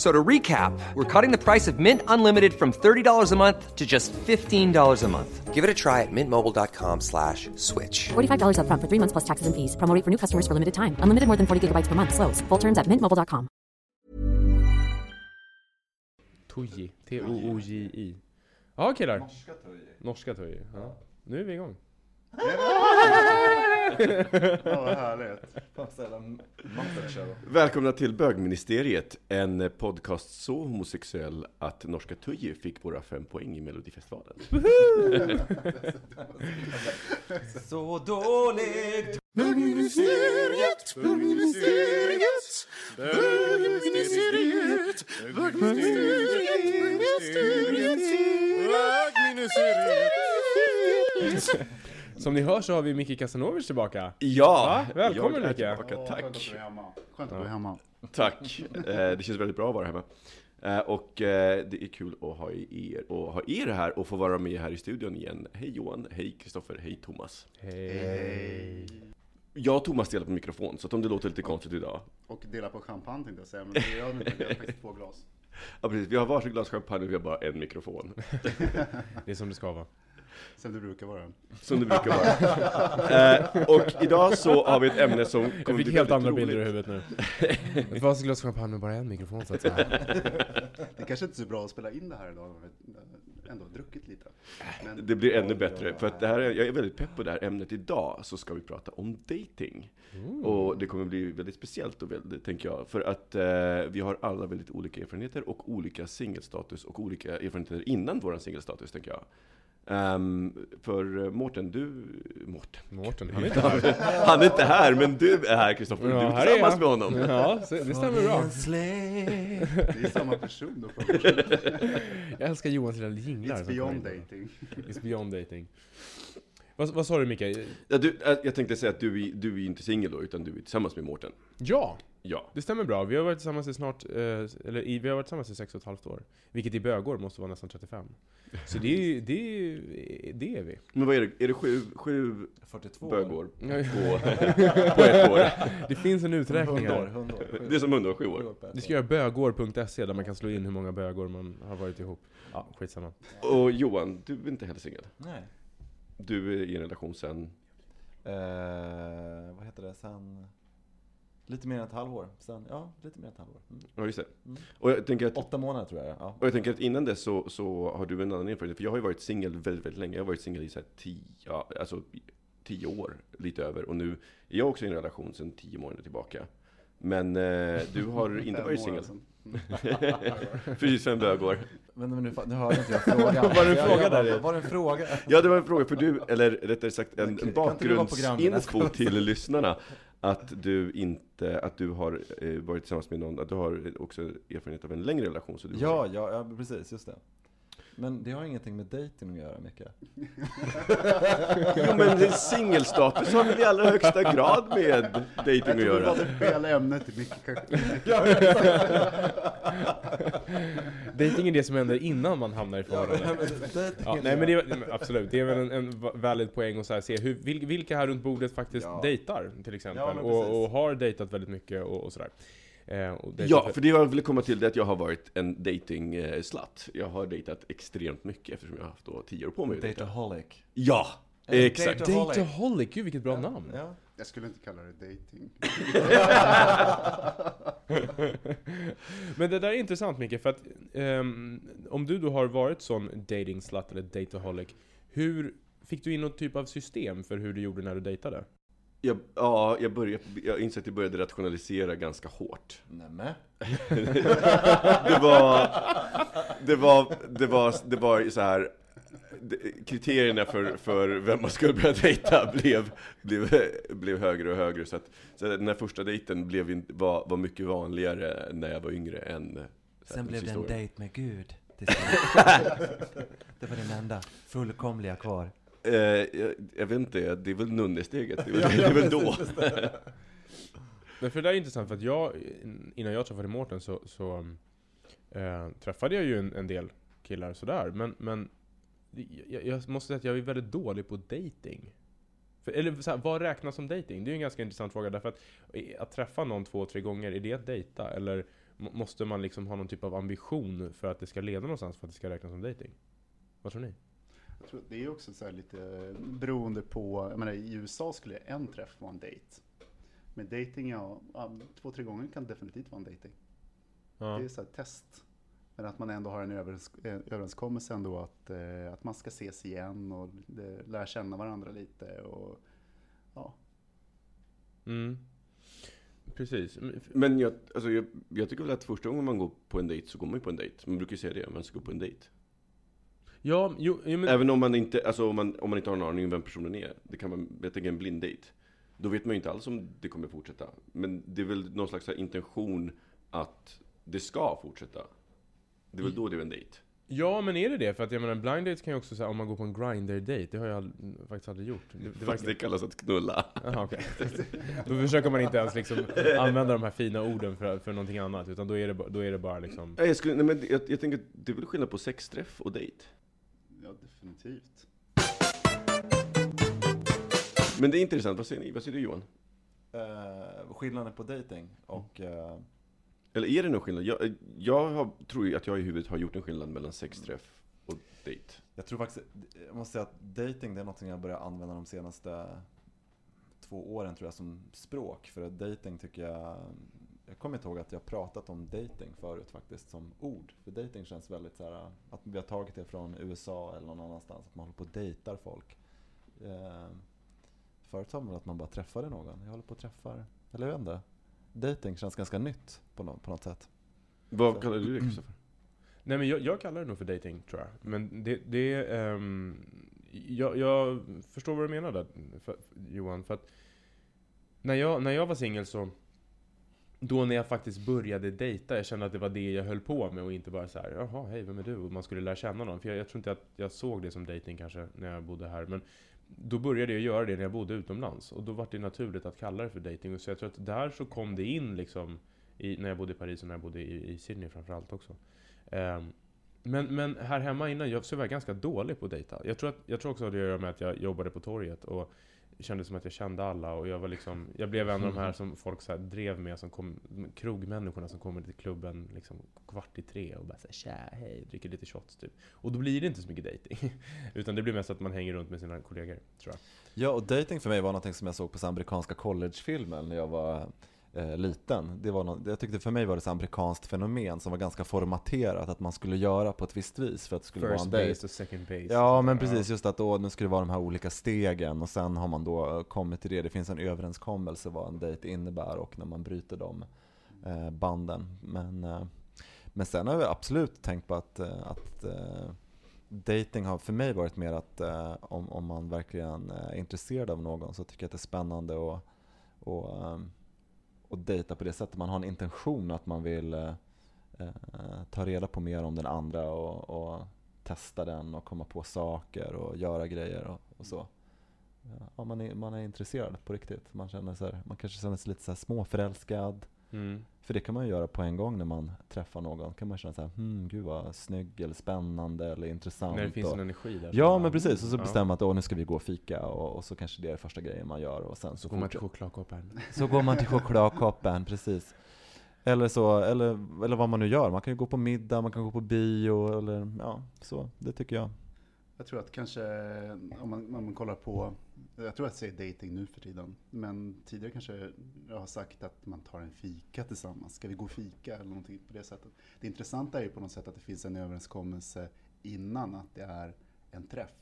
So to recap, we're cutting the price of Mint Unlimited from $30 a month to just $15 a month. Give it a try at mintmobile.com slash switch. $45 upfront for three months plus taxes and fees. Promo for new customers for limited time. Unlimited more than 40 gigabytes per month. Slows. Full terms at mintmobile.com. Toji. T-O-O-J-I. Ja killar. Norska Töje. Norska Toji. Ja. Nu är vi igång. Ja, vad härligt. Välkomna till Bögministeriet, en podcast så homosexuell att Norska Tuje fick våra fem poäng i Melodifestivalen. Så dåligt! Bögministeriet, bögministeriet, bögministeriet, bögministeriet, bögministeriet. Som ni hör så har vi Micke Casanovic tillbaka. Ja! Va? Välkommen, Micke. tillbaka. Åh, Skönt att Tack! du är hemma. Skönt att du är hemma. Tack! Eh, Det känns väldigt bra att vara hemma. Eh, Och eh, det är kul att ha er, och ha er här och få vara med här i studion igen. Hej Johan, hej Kristoffer, hej Thomas. Hej. Jag och Thomas delar på mikrofon, så att om det låter lite konstigt idag. Och dela på champagne tänkte jag säga, men det gör vi inte. Vi har faktiskt två glas. Ja precis, vi har varsitt glas champagne och vi har bara en mikrofon. Det är som det ska vara. Som det brukar vara. Som det brukar vara. eh, och idag så har vi ett ämne som kommer Jag bli fick helt andra roligt. bilder i huvudet nu. Ett glas champagne med bara en mikrofon så att säga. Det kanske inte är så bra att spela in det här idag, men ändå druckit lite. Men, Det blir ännu bättre, för att det här är, jag är väldigt pepp på det här ämnet. Idag så ska vi prata om dating. Och det kommer bli väldigt speciellt och väldigt, tänker jag. För att eh, vi har alla väldigt olika erfarenheter och olika singelstatus och olika erfarenheter innan vår singelstatus, tänker jag. Ehm, för eh, Mårten, du... Mårten? Mårten, han är inte här. Han är inte här, men du är här Kristoffer. Ja, du är tillsammans med honom. Ja, det stämmer bra. det är samma person då. Jag älskar Johans lilla jinglar. It's beyond dating. It's beyond dating. Vad, vad sa du Micke? Ja, du, eh, jag tänkte säga att du är, du är inte singel då, utan du är tillsammans med Mårten. Ja, Ja. det stämmer bra. Vi har varit tillsammans i snart, eh, eller vi har varit tillsammans i sex och ett halvt år. Vilket i bögår måste vara nästan 35. Så det, är- det, är- det är vi. Men vad är det? Är det sju, sju 42 bögår på, på ett år? Det finns en uträkning Hundår, här. hundår. Det är som och sju år. Vi ska göra bögår.se där man kan slå in hur många bögor man har varit ihop. Ja, skitsamma. Och Johan, du är inte heller singel. Nej. Du är i en relation sen... Eh, vad heter det? Sen... Lite mer än ett halvår. Sen, ja, lite mer än ett halvår. Mm. Ja, just det. Mm. Och jag tänker att, Åtta månader tror jag ja. och jag tänker att innan dess så, så har du en annan erfarenhet. För jag har ju varit singel väldigt, väldigt länge. Jag har varit singel i så här tio, ja, alltså tio år, lite över. Och nu är jag också i en relation sedan tio månader tillbaka. Men eh, du har inte varit singel. alltså. Precis fem bögår. Men, men nu, nu hörde inte jag frågan. Var det en Jag- fråga jag- där i? Var det en fråga? Ja, det var en fråga för du, eller rättare sagt en, en bakgrundsinfo till lyssnarna. Att du inte, att du har eh, varit tillsammans med någon, att du har också erfarenhet av en längre relation. Så du Ja, ja, ja, precis, just det. Men det har ingenting med dating att göra, Micke. Jo men din singelstatus har väl i allra högsta grad med dating att Jag göra? valde fel ämne till mycket. Dating är det som händer innan man hamnar i förhållande. Ja, nej men det är, absolut, det är väl en, en va- valid poäng att så här se hur, vil, vilka här runt bordet faktiskt Ja. dejtar till exempel. Ja, och, och har dejtat väldigt mycket och, och sådär. Eh, Ja, för det jag ville komma till det är att jag har varit en dating eh, slut. Jag har dejtat extremt mycket eftersom jag har haft då tio år på mig. Dataholic. Ja, Eh, exakt. Dataholic. Dataholic, gud vilket bra namn! Ja. Jag skulle inte kalla det dating. Men det där är intressant Micke, för att ehm, om du då har varit sån dating slut eller dataholic, hur fick du in någon typ av system för hur du gjorde när du dejtade? Jag, ja, jag, började, jag inser att jag började rationalisera ganska hårt. Nämen. det var, det var, det var, det var så här. Kriterierna för, för vem man skulle börja dejta blev, blev, blev högre och högre. Så, att, så att den här första dejten blev, inte- var, var mycket vanligare när jag var yngre än Sen blev det en dejt med Gud. det var den enda fullkomliga kvar. Eh, jag, jag vet inte, det är väl nunnesteget. Det är väl, det är väl då. Men för det där är intressant för att jag, innan jag träffade Mårten så, så eh, träffade jag ju en, en del killar sådär. Men, men jag, jag måste säga att jag är väldigt dålig på dating. För, eller så här, vad räknas som dating? Det är ju en ganska intressant fråga därför att att träffa någon två, tre gånger, är det att dejta? Eller må- måste man liksom ha någon typ av ambition för att det ska leda någonstans för att det ska räknas som dating? Vad tror ni? Jag tror det är också så här lite beroende på, jag menar i USA skulle en träff vara en dejt. Men dating, ja, två, tre gånger kan definitivt vara en dating. Ja. Det är så här test. Men att man ändå har en en överenskommelse ändå att, eh, att man ska ses igen och lära känna varandra lite och ja. Mm. Precis. Men- Men jag, alltså jag, jag tycker väl att första gången man går på en dejt så går man ju på en dejt. Man brukar ju säga det, man ska gå på en dejt. Ja, jo, men... Även om man inte, alltså om man, om man inte har en aning om vem personen är. Det kan man, jag tänker en blind date. Då vet man ju inte alls om det kommer fortsätta. Men det är väl någon slags intention att det ska fortsätta. Det är väl då det är en dejt. Ja, men är det det? För att jag menar, blind dates kan ju också säga om man går på en grinder-date, det har jag all, faktiskt aldrig gjort. Det, det Fast det verkar... kallas att knulla. Aha, okej. Då försöker man inte ens liksom använda de här fina orden för, för någonting annat, utan då är det, då är det bara liksom... Jag, skulle, nej, men jag, jag tänker det är väl skillnad på sexträff och dejt. Definitivt. Men det är intressant, vad säger ni? Vad säger du Johan? Eh, skillnaden på dating och eh, Eller är det någon skillnad? Jag, jag har, tror ju att jag i huvudet har gjort en skillnad mellan sexträff och dejt. Jag tror faktiskt, jag måste säga att dating det är något jag börjat använda de senaste två åren tror jag som språk. För att dating tycker jag, jag kommer inte ihåg att jag pratat om dating förut faktiskt som ord. För dating känns väldigt så här, att vi har tagit det från USA eller någon annanstans. Att man håller på och dejtar folk. Eh, förut sa man att man bara träffade någon. Jag håller på och träffar, eller jag vet inte. Dating känns ganska nytt på något, på något sätt. Vad kallar du det Kristoffer? Nej men jag, jag kallar det nog för dating tror jag. Men det, det är... ehm, jag, jag förstår vad du menar där, för, Johan. För att när jag, när jag var singel så... Då när jag faktiskt började dejta, jag kände att det var det jag höll på med och inte bara så här, jaha, hej, vem är du? Och man skulle lära känna någon. För jag, jag tror inte att jag såg det som dejting kanske när jag bodde här. Men då började jag göra det när jag bodde utomlands. Och då var det naturligt att kalla det för dejting. Så jag tror att där så kom det in liksom, i, när jag bodde i Paris och när jag bodde i, i Sydney framförallt också. Um, men, men här hemma innan, jag så var jag ganska dålig på att dejta. Jag tror, att, jag tror också att det har att göra med att jag jobbade på torget och kände som att jag kände alla och jag var liksom, jag blev en av de här som folk så drev med, som kom, krogmänniskorna som kommer till klubben liksom kvart i tre och bara säger tja, hej, dricker lite shots typ. Och då blir det inte så mycket dating Utan det blir mest att man hänger runt med sina kollegor, tror jag. Ja, och dating för mig var något som jag såg på amerikanska collegefilmer när jag var eh, liten. Det var något, jag tyckte för mig var det ett amerikanskt fenomen som var ganska formaterat, att man skulle göra på ett visst vis för att det skulle vara First en dejt. base och second base. Ja, men precis. Just att då, nu ska det vara de här olika stegen och sen har man då eh, kommit till det. Det finns en överenskommelse vad en dejt innebär och när man bryter de eh, banden. Men, eh, men sen har jag absolut tänkt på att, eh, att eh, dating har för mig varit mer att eh, om, om man verkligen är intresserad av någon så tycker jag att det är spännande att och, ehm, och dejta på det sättet. Man har en intention att man vill eh, eh, ta reda på mer om den andra och, och testa den och komma på saker och göra grejer och, och så. Ja, man, är, man är intresserad på riktigt. Man, känner så här, man kanske känner sig lite så här småförälskad. Mm. För det kan man ju göra på en gång när man träffar någon. kan man känna så här, hmm, gud vad snygg eller spännande eller intressant. När det finns och, en energi där. Ja men man- precis, och så Ja. bestämmer man att Åh, nu ska vi gå och fika och, och så kanske det är första grejen man gör och sen så, Så går man till chokladkoppen. så går man till chokladkoppen, precis. Eller så, eller, eller vad man nu gör. Man kan ju gå på middag, man kan gå på bio eller ja, så. Det tycker jag. Jag tror att kanske, om man, om man kollar på, jag tror att jag säger dating nu för tiden, men tidigare kanske jag har sagt att man tar en fika tillsammans. Ska vi gå och fika eller någonting på det sättet? Det intressanta är ju på något sätt att det finns en överenskommelse innan att det är en träff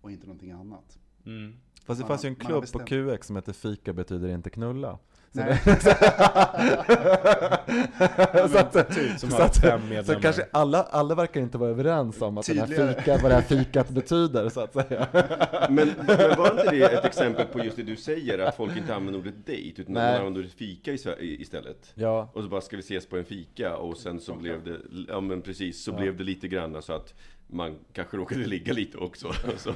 och inte någonting annat. Mm. Fast det Man- fanns ju en klubb på. QX som heter Fika betyder inte knulla. Så Nej. det, så att, Typ, som så att- så kanske alla, alla verkar inte vara överens om att den här fika, vad det här fikat betyder så att säga. Men, men var inte det ett exempel på just det du säger, att folk inte använder ordet dejt, utan Nej. man använder ordet fika istället? Ja, Och så bara, ska vi ses på en fika? Och sen så blev det, ja men precis, så Ja. blev det lite grann så att man kanske råkade ligga lite också. Så.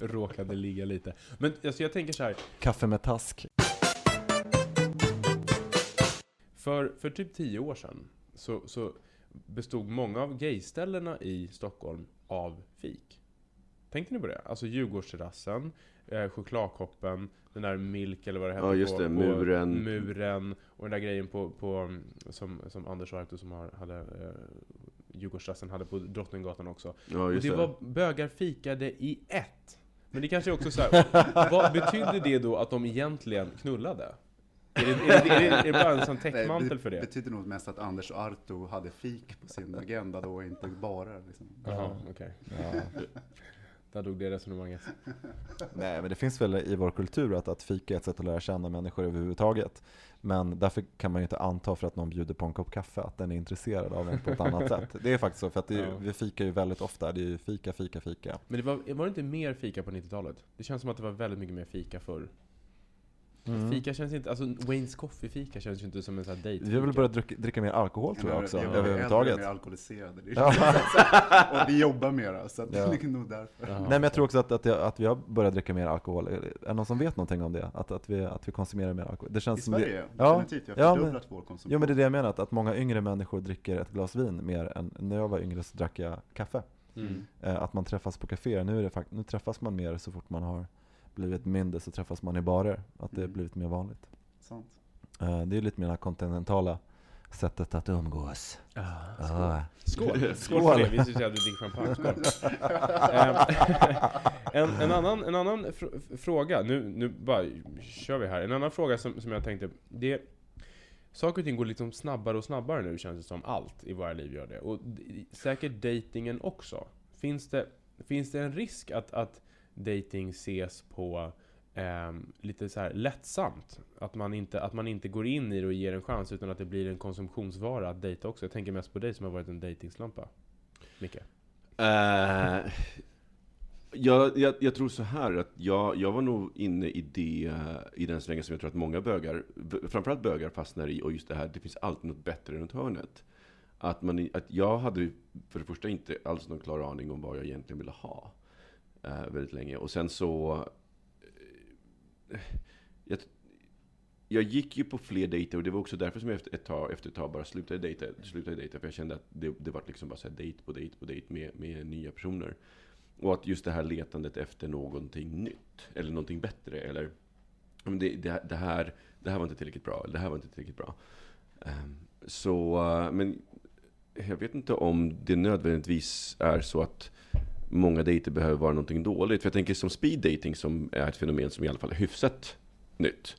Råkade ligga lite. Men alltså, jag tänker så här. kaffe med task. För, för typ tio år sedan så, så bestod många av gayställena i Stockholm av fik. Tänkte ni på det? Alltså Djurgårdsterrassen, eh, chokladkoppen, den där Milk eller vad det hette Ja, just på, det, på muren. muren och den där grejen på, på som, som Anders Arto som har, hade eh, Djurgårdsterrassen hade på Drottninggatan också. Ja, Och just det det. var bögar fikade i ett. Men det kanske också så här. vad betyder det då att de egentligen knullade? Är det, är det, är det, är det bara en sån täckmantel för det det? betyder nog mest att Anders och Arto hade fik på sin agenda då, och inte bara liksom. Jaha, okej. Ja. Där dog det resonemanget. Nej, men det finns väl i vår kultur att, att fika är ett sätt att lära känna människor överhuvudtaget. Men därför kan man ju inte anta för att någon bjuder på en kopp kaffe att den är intresserad av en på ett annat sätt. Det är faktiskt så, för att det, är- Ja. vi fikar ju väldigt ofta. Det är ju fika, fika, fika. Men det var, var det inte mer fika på 90-talet? Det känns som att det var väldigt mycket mer fika förr. Mm. Fika känns inte, alltså Waynes Coffee-fika känns ju inte som en sån här dejt. Vi har väl börjat dricka, dricka mer alkohol tror jag också, överhuvudtaget. mer alkoholiserade. Det är Ja. och vi jobbar mera, så det är nog därför. Jaha. Nej men jag tror också att, att, jag, att vi har börjat dricka mer alkohol. Är det någon som vet någonting om det? Att, att, vi, att vi konsumerar mer alkohol? Det I känns som Sverige, det, ja, definitivt. Jag har ja, fördubblat vår konsumtion. Jo men det är det jag menar, att, att många yngre människor dricker ett glas vin mer än när jag var yngre så drack jag kaffe. Mm. Eh, att man träffas på kaféer, nu, är det fakt- nu träffas man mer så fort man har blivit mindre så träffas man i barer. Att det har Mm. blivit mer vanligt. Sant. Eh, det är lite mer det kontinentala sättet att umgås. Ah. Skål! Skål Skål. för det, vi ska säga att du dricker champagne. Skål! Ehm, en, en annan, en annan fr- fråga, nu, nu bara kör vi här. En annan fråga som, som jag tänkte, det Saker och ting går liksom snabbare och snabbare nu känns det som. Allt i våra liv gör det. Och säkert datingen också. Finns det, finns det en risk att, att dating ses på eh, lite så här lättsamt? Att man, inte, att man inte går in i det och ger en chans utan att det blir en konsumtionsvara att dejta också. Jag tänker mest på dig som har varit en dejtingslampa. Micke? Uh, jag, jag, jag tror så här att jag, jag var nog inne i, det, eh, i den svängen som jag tror att många bögar, framförallt bögar fastnar i, och just det här, det finns alltid något bättre runt hörnet. Att, man, att jag hade för det första inte alls någon klar aning om vad jag egentligen ville ha eh, väldigt länge. Och sen så... Eh, jag, jag gick ju på fler dejter och det var också därför som jag efter ett tag, efter ett tag bara slutade dejta. Slutade dejta för jag kände att det, det var liksom bara så här dejt på dejt på dejt med, med nya personer. Och att just det här letandet efter någonting nytt, eller någonting bättre, eller det, det, det, här, det här var inte tillräckligt bra, eller det här var inte tillräckligt bra. Ehm, så, eh, men jag vet inte om det nödvändigtvis är så att många dejter behöver vara någonting dåligt. För jag tänker som speed dating som är ett fenomen som i alla fall är hyfsat nytt.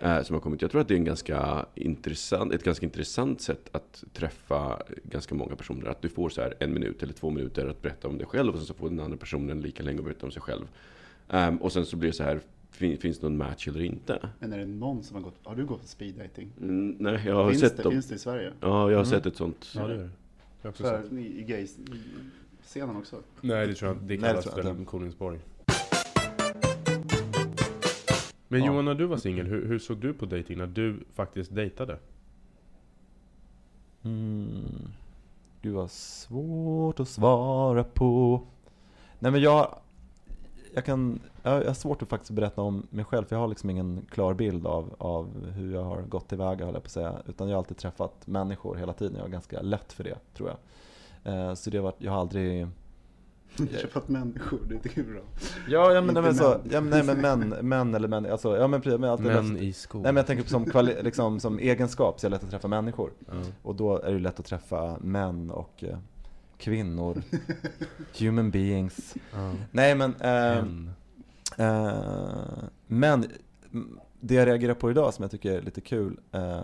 eh, Som har kommit. Jag tror att det är en ganska intressant, ett ganska intressant sätt att träffa ganska många personer. Att du får så här en minut eller två minuter att berätta om dig själv och sen så får den andra personen lika länge att berätta om sig själv. Ehm, och sen så blir det så här, fin, finns det någon match eller inte? Men är det någon som har gått, har du gått på speed dating? Mm, nej, jag har finns, sett det, dem. finns det i Sverige? Ja, jag har Mm. sett ett sånt. Ja, det gör det. Jag har också sett. För, i, i gay-scenen också? Nej, det tror jag inte. Det Nej, det kallas tror jag väl. Kolingsborg. Men Ja. Johan, när du var singel, hur, hur såg du på dating när du faktiskt dejtade? Mm. Gud vad svårt att svara på. Nej men jag, jag kan, jag har svårt att faktiskt berätta om mig själv för jag har liksom ingen klar bild av, av hur jag har gått tillväga höll jag på att säga. Utan jag har alltid träffat människor hela tiden, jag har ganska lätt för det tror jag. Eh, Så det har varit, jag har aldrig Träffat människor, det är bra. Ja, ja men, nej, men så, ja, men, nej, men män, män eller män, alltså, ja men precis, men alltid Män lätt, i skor. Nej men jag tänker på som, kvali, liksom, som egenskap så är det lätt att träffa människor. Ja. Och då är det lätt att träffa män och eh, kvinnor, human beings. Ja. Nej men, eh, eh, men mm, det jag reagerar på idag som jag tycker är lite kul, eh,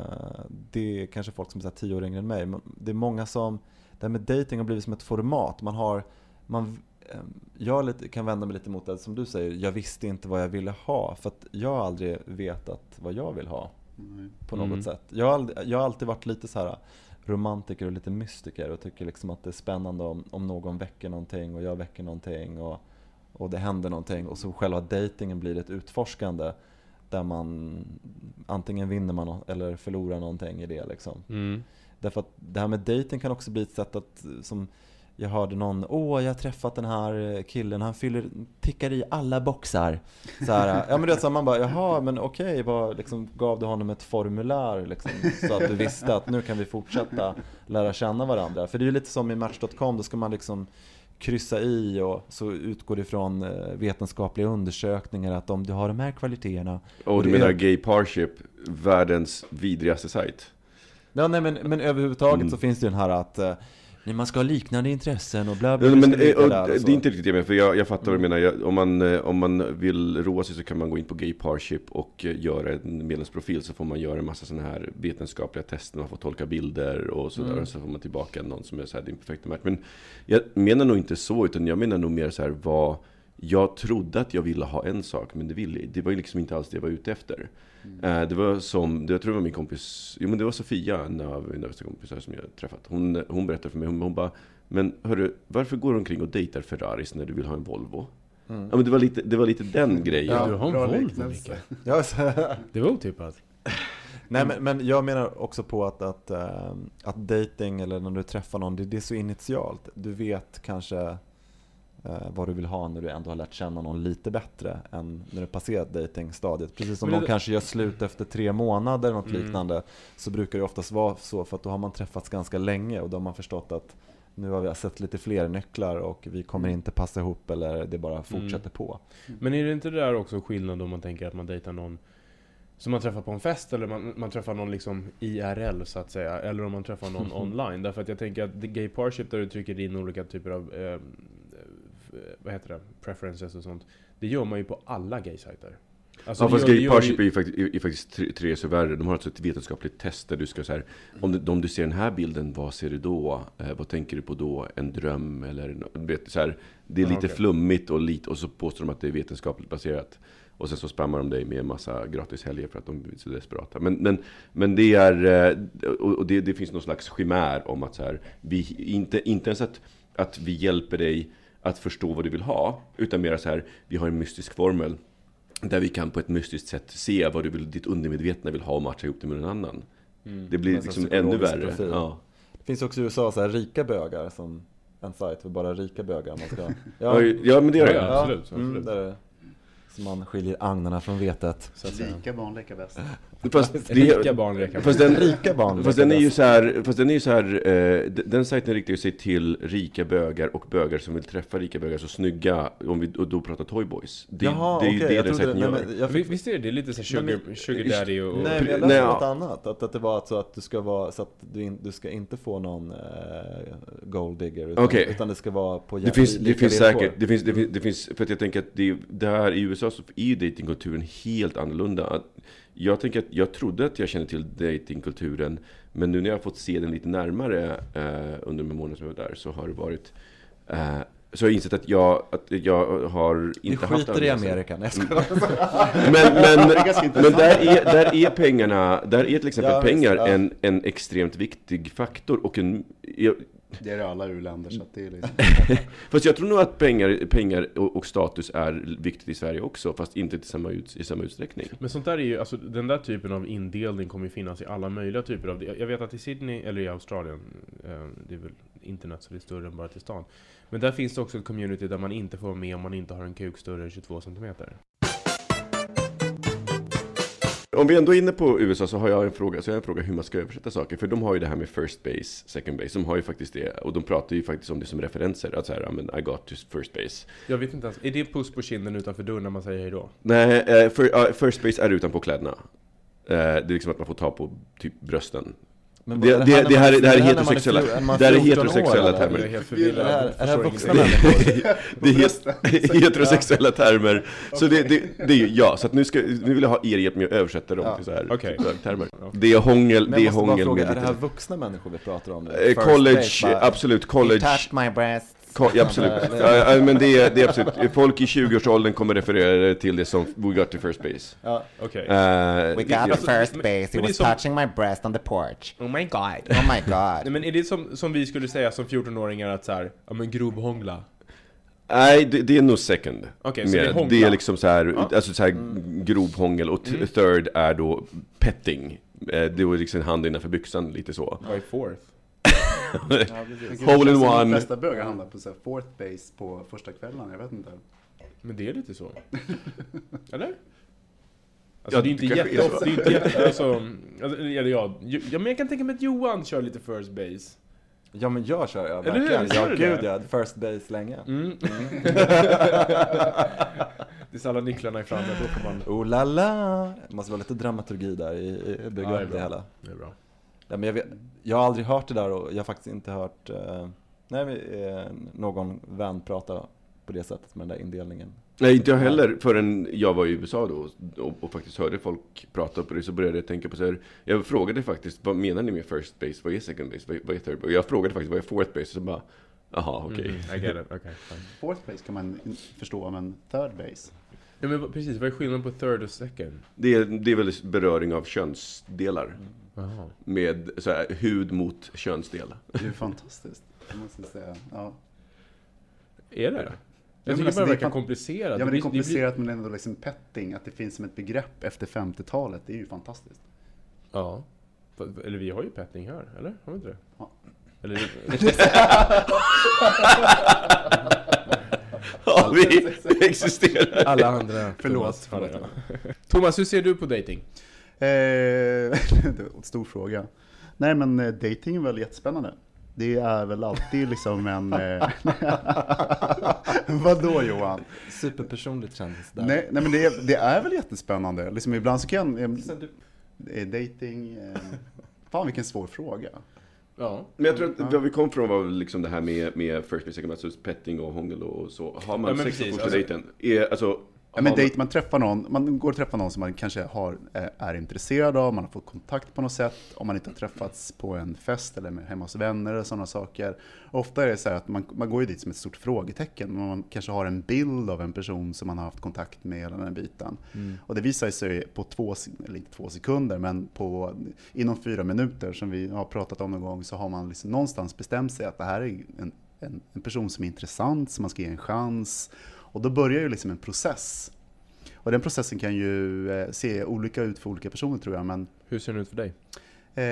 det är kanske folk som är tio år yngre än mig. Men Det är många som, det här med dating har blivit som ett format. Man har, man, eh, jag lite, kan vända mig lite mot det som du säger, jag visste inte vad jag ville ha. För att jag har aldrig vetat vad jag vill ha Nej. på något Mm. sätt. Jag har, aldrig, jag har alltid varit lite så här romantiker och lite mystiker och tycker liksom att det är spännande om, om någon väcker någonting och jag väcker någonting och, och det händer någonting och så själva dejtingen blir ett utforskande där man antingen vinner man eller förlorar någonting i det liksom. Mm. Därför att det här med dating kan också bli ett sätt att, som jag hörde någon, åh jag har träffat den här killen, han fyller, tickar i alla boxar. Så här, ja men det är så man bara, jaha men okej, vad, liksom, gav du honom ett formulär liksom, så att du visste att nu kan vi fortsätta lära känna varandra. För det är ju lite som i Match.com, då ska man liksom kryssa i och så utgår det ifrån eh, vetenskapliga undersökningar att om du har de här kvaliteterna Och du menar Gay Parship, världens vidrigaste sajt? Ja, nej, men, men överhuvudtaget Mm. så finns det ju den här att eh, nej, man ska ha liknande intressen och bla bla. Ja, men, och, och det är inte riktigt det jag menar, för jag, jag fattar vad du menar. Jag, om, man, eh, om man vill roa sig så kan man gå in på Gay Parship och eh, göra en medlemsprofil så får man göra en massa sådana här vetenskapliga tester, man får tolka bilder och sådär. Mm. Och så får man tillbaka någon som är så här, din perfekta match. Men jag menar nog inte så, utan jag menar nog mer så här vad jag trodde att jag ville ha en sak, men det, ville, det var ju liksom inte alls det jag var ute efter. Eh, Det var som, det- jag tror det var min kompis, jo men det var Sofia, en av mina bästa kompisar som jag träffat. Hon, hon berättade för mig, hon, hon bara Men hörru, varför går du omkring och dejtar Ferraris när du vill ha en Volvo? Mm. Ja men det var lite, det var lite den grejen. Du har en Volvo, liknelse. Ja, Det var otippat. nej, men, men jag menar också på att, att, eh, att dating eller när du träffar någon, det, det är så initialt. Du vet kanske eh, vad du vill ha när du ändå har lärt känna någon lite bättre än när du passerat datingstadiet. Precis som det- någon kanske gör slut efter tre månader eller något Mm. liknande. Så brukar det oftast vara så för att då har man träffats ganska länge och då har man förstått att nu har vi sett lite fler nycklar och vi kommer inte passa ihop eller det bara fortsätter på. Men är det inte det där också skillnad om man tänker att man dejtar någon som man träffar på en fest eller man, man träffar någon liksom IRL så att säga Eller om man träffar någon online Därför att jag tänker att the gay parship där du trycker in olika typer av eh, Vad heter det? Preferences och sånt Det gör man ju på alla gay-sajter Alltså, ja, fast gör- det Gay gör Parship ju- är ju faktiskt, är, är faktiskt tre, så värre. De har alltså ett vetenskapligt test där du ska så här, om du, om du ser den här bilden, vad ser du då? Eh, vad tänker du på då? En dröm eller vet, så här, Det är Ja, lite okej. flummigt och, lite, och så påstår de att det är vetenskapligt baserat. Och sen så spammar de dig med en massa gratis helger för att de är så desperata. Men, men, men det är, eh, och det, det finns någon slags chimär om att så här, vi, inte, inte ens att, att vi hjälper dig att förstå vad du vill ha, utan mer så här, vi har en mystisk formel där vi kan på ett mystiskt sätt se vad du vill, ditt undermedvetna vill ha och matcha ihop det med någon annan. Mm. Det blir liksom ännu värre. Ja. Det finns också i USA så här rika bögar som en sajt för bara rika bögar. Man ska, Ja, ja, men det gör det. ja. absolut, Mm, absolut. där är, så man skiljer agnarna från vetet. Så att säga. Lika barn leka bäst. Fast, Rika det, barn lekar fast, den, Rika barn fast den är ju så här, fast den är ju så här, eh, den sajten riktar ju sig till rika bögar och bögar som vill träffa rika bögar, så snygga, om vi och då pratar Toyboys. Det, Jaha, det är ju det jag den sajten nej, gör. men jag Vi- fick- Visst är det, det är lite så Nej, sugar, men- sugar daddy och... Nej men jag Nej, läste ja. något annat, att, att det var så att du ska vara, så att du, in, du ska inte få någon eh, gold digger utan, Okej. utan det ska vara på Det finns, det finns säkert, det finns, det finns, det finns, för att jag tänker att det, där i USA så är ju datingkulturen helt annorlunda. Att Jag tänker att jag trodde att jag kände till datingkulturen, men nu när jag har fått se den lite närmare eh, under de månader som jag var där så har det varit eh, så har jag insett att jag, att jag har inte haft skiter i Amerika, nej jag skojar. Men, men, men där, är, där är pengarna, där är till exempel Ja, visst, pengar ja. en, en extremt viktig faktor och en, jag, Det är det alla u-länder så att det är liksom... Fast jag tror nog att pengar, pengar och, och status är viktigt i Sverige också, fast inte till samma ut, i samma utsträckning. Men sånt där är ju, alltså den där typen av indelning kommer ju finnas i alla möjliga typer av... Jag vet att i Sydney, eller i Australien, eh, det är väl internet så det är större än bara till stan. Men där finns det också ett community där man inte får vara med om man inte har en kuk större än 22 cm. Om vi ändå är inne på USA så har jag en fråga, så jag har en fråga hur man ska översätta saker. För de har ju det här med first base, second base, de har ju faktiskt det. Och de pratar ju faktiskt om det som referenser, att så här, ja, men I got to first base. Jag vet inte ens, är det puss på kinden utanför dörren när man säger hejdå? Nej, eh, för, ja, first base är utanpå kläderna. Eh, det är liksom att man får ta på typ brösten. Men Det- det- det här det här är heterosexuella- det här är 14 år, heterosexuella termer. Är det här, jag är det här förstår vuxna är het- heterosexuella termer. Så det, det, det är ja, så att nu, ska, nu vill jag ha er hjälp med att översätta dem till så här termer. Det är hångel, Men det är jag måste bara hångel fråga, är det här vuxna människor vi pratar om nu? Eh, college, absolut, "He college. touched my breasts. Absolut. Ja, men det är, det är absolut. Folk i 20-årsåldern kommer referera till det som We got to first base. Ja. Okej. Eh, We got the first base, he was som- touching my breast on the porch. Oh my god. Oh my Nej god. men är det som, som vi skulle säga som 14-åringar att så här, ja men grovhångla? Nej, det, det är nog second. Så det är det är liksom så här, Ja. alltså så här grovhångel och t- third är då petting. Eh, Det var liksom hand innanför byxan, lite så. Vad är fourth? Hole in De one. flesta bögar hamnar på så här fourth base på första kvällen, jag vet inte. Men det är lite så. Eller? Alltså Ja, det är inte kanske är jätteofta, så. det är inte jätte, alltså, alltså, eller ja, ju- ja, men jag kan tänka mig att Johan kör lite first base. Ja men jag kör jag verkligen. Ja gud ja, first base länge. Mm. Tills alla nycklarna är framme, då får man... Oh la la! Det måste vara lite dramaturgi där i, i bygga Ja, upp det hela. Det är bra. Ja, men jag, vet, jag har aldrig hört det där och jag har faktiskt inte hört eh, nej, eh, någon vän prata på det sättet med den där indelningen. Nej, inte jag heller förrän jag var i USA då och, och faktiskt hörde folk prata på det så började jag tänka på så här. Jag frågade faktiskt, vad menar ni med first base? Vad är second base? Vad är, vad är third base? Och jag frågade faktiskt, vad är fourth base? Och så bara, jaha, okej. Mm, I get it, okay, fine. Fourth base kan man förstå, men third base. Ja men vad- precis, vad är skillnaden på third och second? Det, är, det är väl beröring av könsdelar. Jaha. Med så här, hud mot könsdel. Det är fantastiskt, det måste jag säga. Ja. Är det? Jag men tycker alltså, bara det det är verkar komplicerat. Ja men det är blir- komplicerat men ändå liksom petting, att det finns som ett begrepp efter 50-talet, det är ju fantastiskt. Ja. Eller vi har ju petting här, eller? Har vi inte det? Ja. Eller, Ja, vi, existerar. alla andra. Förlåt, Thomas, det, förlåt. Thomas, hur ser du på dating? Eh, det är en stor fråga. Nej men eh, dating är väl jättespännande. Det är väl alltid liksom en... Eh... Vadå Johan? Superpersonligt kändes det. Nej, nej men det är, det är väl jättespännande. Liksom ibland så kan... Eh, eh, dating... Eh... Fan vilken svår fråga. Ja. Men jag tror att vad vi kom från var liksom det här med, med first base, alltså petting och hångel och så. Har man Ja, sex på första alltså- dejten? Är, alltså, Ja, men dejt, man träffar någon, man går och träffar någon som man kanske har, eh, är intresserad av, man har fått kontakt på något sätt, om man inte har träffats på en fest eller med, hemma hos vänner eller sådana saker. Ofta är det så här att man, man går ju dit som ett stort frågetecken, man kanske har en bild av en person som man har haft kontakt med hela den biten. Och det visar sig på två, eller inte två sekunder, men på, inom fyra minuter som vi har pratat om någon gång så har man liksom någonstans bestämt sig att det här är en, en, en person som är intressant, som man ska ge en chans. Och då börjar ju liksom en process. Och den processen kan ju eh, se olika ut för olika personer tror jag, men Hur ser den ut för dig? eh,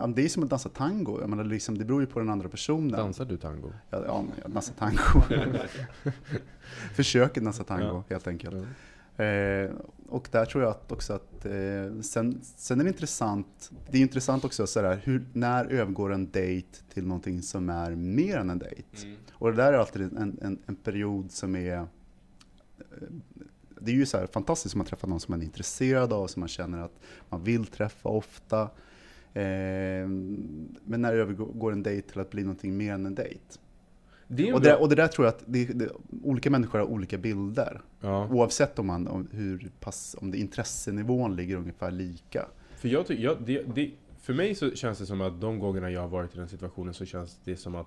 ja, det är som att dansa tango. Jag menar, liksom, det beror ju på den andra personen. Dansar du tango? Ja, ja jag dansar tango. Försöker dansa tango Ja. helt enkelt. Eh, och där tror jag att också att, eh, sen, sen är det intressant, det är intressant också sådär, hur, när övergår en dejt till någonting som är mer än en dejt? Och det där är alltid en, en, en period som är, eh, det är ju så här fantastiskt om man träffar någon som man är intresserad av, som man känner att man vill träffa ofta. Eh, men när övergår en dejt till att bli någonting mer än en dejt? Det Och det, och det där tror jag att det, det, olika människor har olika bilder. Ja. Oavsett om, man, om, hur pass, om det intressenivån ligger ungefär lika. För, jag tycker, jag, det, för mig så känns det som att de gångerna jag har varit i den situationen så känns det som att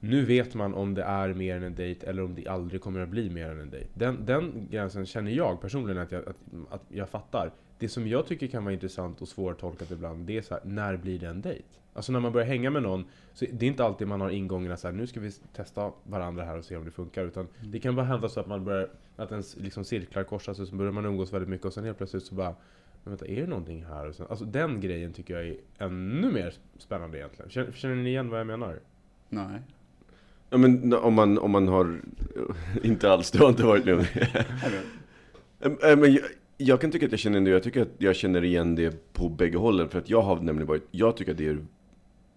nu vet man om det är mer än en dejt eller om det aldrig kommer att bli mer än en dejt. Den, den gränsen känner jag personligen att jag, att, att jag fattar. Det som jag tycker kan vara intressant och svårtolkat ibland, det är så här, när blir det en dejt? Alltså när man börjar hänga med någon, så det är inte alltid man har ingångarna så här, nu ska vi testa varandra här och se om det funkar. Utan det kan bara hända så att man börjar, att ens liksom cirklar korsas och så börjar man umgås väldigt mycket och sen helt plötsligt så bara men vänta, är det någonting här? Och sen, alltså den grejen tycker jag är ännu mer spännande egentligen. Känner, känner ni igen vad jag menar? Nej. Ja, men om man, om man har, inte alls, du har inte varit med om det. Men jag, jag kan tycka att jag känner det, jag tycker att jag känner igen det på bägge hållen. För att jag har nämligen varit, jag tycker att det är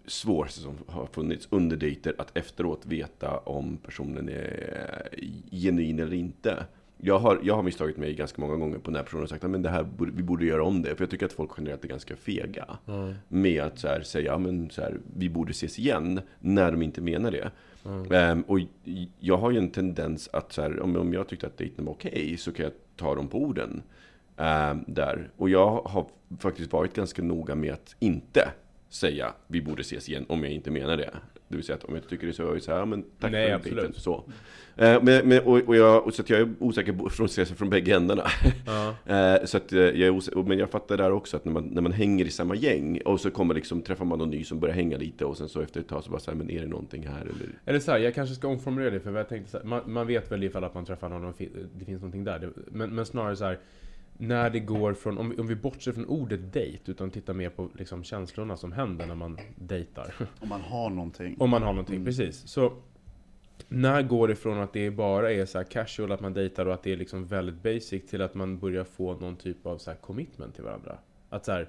svåraste som har funnits under dejter att efteråt veta om personen är genuin eller inte. Jag har, jag har misstagit mig ganska många gånger på när personen har sagt att det här, borde- vi borde göra om det. För jag tycker att folk generellt är ganska fega. Med att så här, säga, ja, men så här, vi borde ses igen, när de inte menar det. Ehm, och j- jag har ju en tendens att så här, om, om jag tyckte att dejten var okej så kan jag ta dem på orden. Ehm, där. Och jag har faktiskt varit ganska noga med att inte säga vi borde ses igen om jag inte menar det. Det vill säga att om jag inte tycker det så är jag så här, men tack Nej, för dejten. Så. Eh, men, men, och, och jag, och så att jag är osäker från, från bägge ändarna. Ja. Eh, så att eh, jag är osäker, men jag fattar där också att när man, när man hänger i samma gäng och så kommer liksom, träffar man någon ny som börjar hänga lite och sen så efter ett tag så bara så här, men är det någonting här eller? Eller så här, jag kanske ska omformulera det för jag tänkte så här, man, man vet väl ifall att man träffar någon och det finns någonting där. Det, men, men snarare så här, när det går från, om vi, om vi bortser från ordet dejt utan tittar mer på liksom känslorna som händer när man dejtar. Om man har någonting. Om man har någonting, precis. Så när går det från att det bara är så här casual, att man dejtar och att det är liksom väldigt basic till att man börjar få någon typ av så commitment till varandra? Att så här,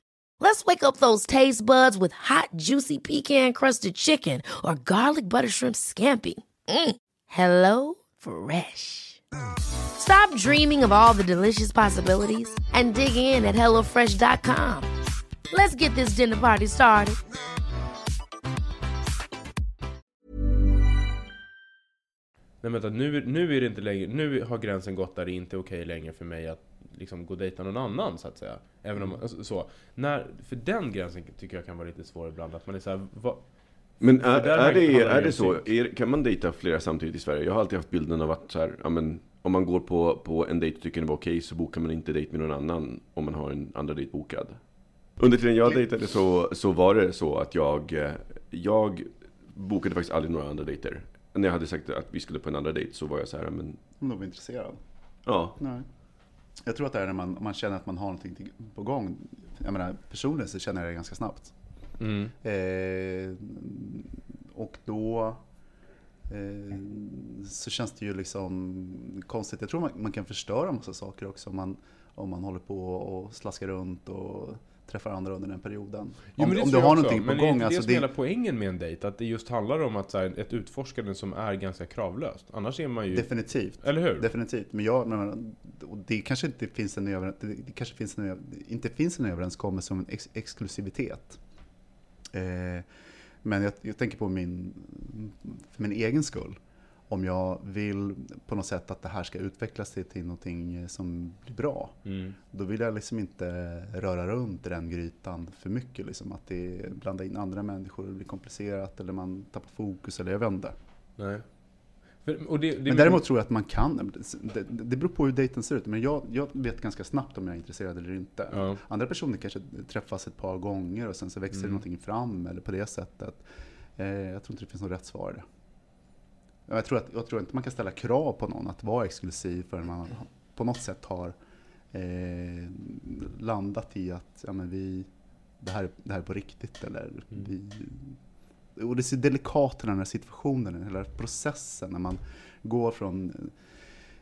Let's wake up those taste buds with hot, juicy pecan-crusted chicken or garlic butter shrimp scampi. Mm. Hello Fresh. Stop dreaming of all the delicious possibilities and dig in at HelloFresh.com. Let's get this dinner party started. Nej vänta, nu, nu är det inte längre, nu har gränsen gått där det inte är okej längre för mig att liksom gå och dejta någon annan så att säga. Även om, alltså, så. När, för den gränsen tycker jag kan vara lite svår ibland, att man är såhär, vad, Men är, är, det, är det så? om Är, kan man dejta flera samtidigt i Sverige? Jag har alltid haft bilden av att så här, ja, men, om man går på, på en dejt och tycker den var okej så bokar man inte dejt med någon annan om man har en andra dejt bokad. Under tiden jag dejtade så, så var det så att jag, eh, jag bokade faktiskt aldrig några andra dejter. När jag hade sagt att vi skulle på en andra dejt så var jag så här, men Om de är intresserade. ja. Nej. Jag tror att det är när man, man känner att man har någonting på gång. Jag menar, personligen så känner jag det ganska snabbt. mm, Eh, och då eh, så känns det ju liksom konstigt. Jag tror man, man kan förstöra massa saker också om man, om man håller på och slaskar runt och träffar andra under den perioden. Jo, om men det om du har också. någonting på men är gång. inte det Alltså som det, hela poängen med en dejt? Att det just handlar om att så här, ett utforskande som är ganska kravlöst. Annars är man ju... definitivt. Eller hur? Definitivt. Men jag, men, och det kanske inte finns en, över, det, det kanske finns en, inte finns en överenskommelse om en ex, exklusivitet. Eh, men jag, jag tänker på min, för min egen skull. Om jag vill på något sätt att det här ska utvecklas till, till någonting som blir bra. Mm. Då vill jag liksom inte röra runt i den grytan för mycket. Liksom, att det blanda in andra människor, det blir komplicerat eller man tappar fokus eller jag vet inte. Nej. För, det, det, Men däremot tror jag att man kan, det, det beror på hur dejten ser ut, men jag, jag vet ganska snabbt om jag är intresserad eller inte. Ja. Andra personer kanske träffas ett par gånger och sen så växer Mm. någonting fram eller på det sättet. Eh, jag tror inte det finns något rätt svar i det. Jag tror, att, jag tror inte man kan ställa krav på någon att vara exklusiv förrän man på något sätt har eh, landat i att ja, men vi, det, här, det här är på riktigt. Eller Mm. vi, och det är så delikat i den här situationen, hela processen när man går från eh,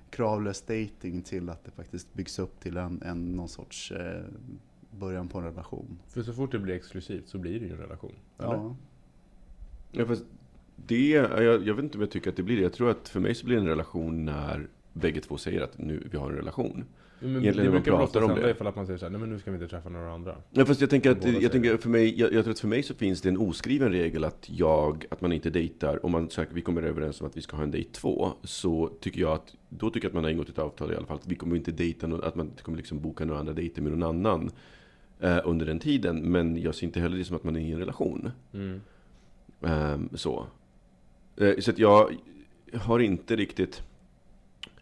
kravlös dating till att det faktiskt byggs upp till en, en någon sorts eh, början på en relation. För så fort det blir exklusivt så blir det ju en relation. Eller? Ja. Ja, fast det, jag, jag vet inte om jag tycker att det blir det. Jag tror att för mig så blir det en relation när bägge två säger att nu vi har en relation. Men Egentligen det man brukar väl pratar om det. ifall att man säger såhär, nej men nu ska vi inte träffa några andra. Ja, fast jag tänker att, jag, säger tänker för mig, jag, jag tror att för mig så finns det en oskriven regel att jag, att man inte dejtar, om man säkert, vi kommer överens om att vi ska ha en dejt två, så tycker jag att, då tycker jag att man har ingått ett avtal i alla fall, att vi kommer inte dejta, någon, att man inte kommer liksom boka några andra dejter med någon annan eh, under den tiden, men jag ser inte heller det som att man är i en relation. Mm. Ehm, så. Eh, så att jag, har inte riktigt...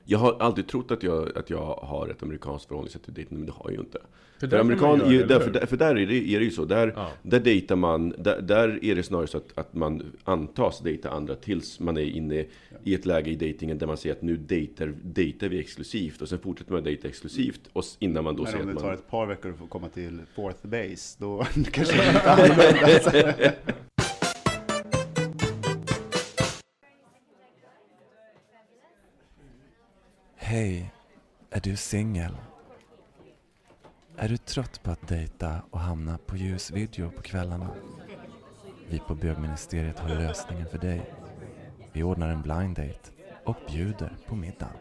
Jag har alltid trott att jag, att jag har ett amerikanskt förhållningssätt till dejting, men det har jag ju inte. För För, man amerikan, ju- eller där, hur? för, där, för där är det, är det ju så, där, Ja. där dejtar man, där, där är det snarare så att, att man antas dejta andra tills man är inne i ett läge i dejtingen där man säger att nu dejtar, dejtar vi exklusivt och sen fortsätter man dejta exklusivt och innan man då Men säger om att det tar man... ett par veckor att få komma till fourth base, då kanske det är lite annorlunda. Hej, är du singel? Är du trött på att dejta och hamna på ljusvideo på kvällarna? Vi på bögministeriet har lösningen för dig. Vi ordnar en blind date och bjuder på middag.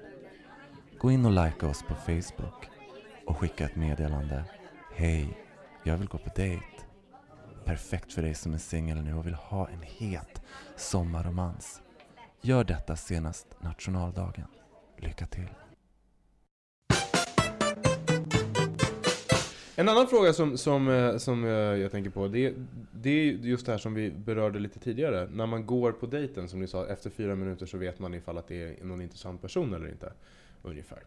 Gå in och likea oss på Facebook och skicka ett meddelande. Hej, jag vill gå på dejt. Perfekt för dig som är singel nu och vill ha en het sommarromans. Gör detta senast nationaldagen. Lycka till! En annan fråga som, som, eh, som eh, jag tänker på, det, det är just det här som vi berörde lite tidigare. När man går på dejten, som ni sa, efter fyra minuter så vet man ifall att det är någon intressant person eller inte. Ungefär.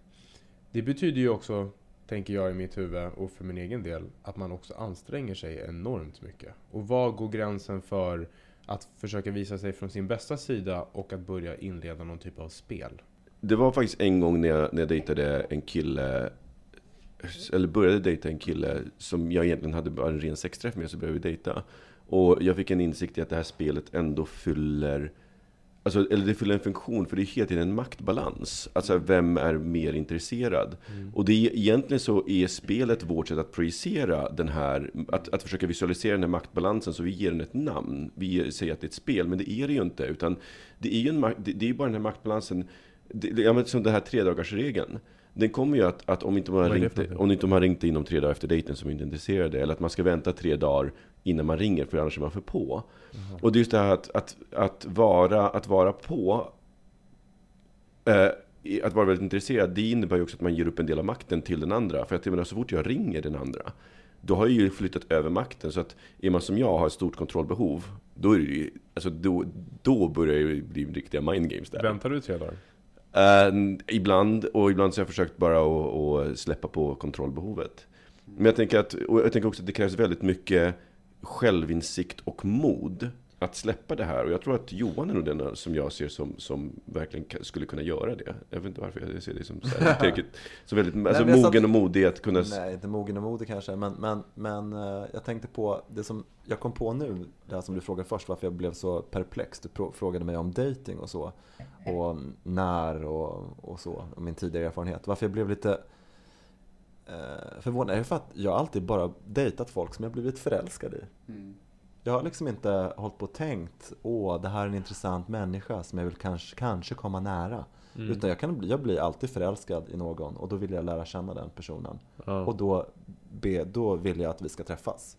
Det betyder ju också, tänker jag i mitt huvud och för min egen del, att man också anstränger sig enormt mycket. Och var går gränsen för att försöka visa sig från sin bästa sida och att börja inleda någon typ av spel? Det var faktiskt en gång när jag, när jag dejtade en kille eller började dejta en kille som jag egentligen hade bara en ren sexträff med, så började vi dejta. Och jag fick en insikt i att det här spelet ändå fyller Alltså, eller det fyller en funktion, för det är hela tiden en maktbalans. Alltså, vem är mer intresserad? Och det är, egentligen så är spelet vårt sätt att projicera den här, att, att försöka visualisera den här maktbalansen, så vi ger den ett namn. Vi säger att det är ett spel, men det är det ju inte. Utan det är ju en, det, det är bara den här maktbalansen, det, ja, men som den här tredagarsregeln. Den kommer ju att, att om, inte man det ringt, om inte man har ringt inom tre dagar efter dejten som inte är intresserade, eller att man ska vänta tre dagar innan man ringer, för annars är man för på. Och det är just det här att, att, att, vara, att vara på, eh, att vara väldigt intresserad, det innebär ju också att man ger upp en del av makten till den andra. För att jag menar, så fort jag ringer den andra, då har jag ju flyttat över makten. Så att är man som jag har ett stort kontrollbehov, då, är det ju, alltså då, då börjar det bli riktiga mind games där. Väntar du tre dagar? Uh, ibland, och ibland så har jag försökt bara att, att släppa på kontrollbehovet. Men jag tänker, att, och jag tänker också att det krävs väldigt mycket självinsikt och mod att släppa det här. Och jag tror att Johan är nog den som jag ser som, som verkligen skulle kunna göra det. Jag vet inte varför jag ser det som, så här, tillräckligt- så väldigt alltså, men jag mogen satt- och modig att kunna... Nej, inte mogen och modig kanske, men, men, men eh, jag tänkte på det som jag kom på nu, det här som du frågade först, varför jag blev så perplex. Du frågade mig om dating och så, och när och, och så, och min tidigare erfarenhet. Varför jag blev lite eh, förvånad är för att jag alltid bara dejtat folk som jag blivit förälskad i. Jag har liksom inte hållit på och tänkt, åh, det här är en intressant människa som jag vill kanske, kanske komma nära. Utan jag, kan bli, jag blir alltid förälskad i någon och då vill jag lära känna den personen. Ja. Och då, be, då vill jag att vi ska träffas.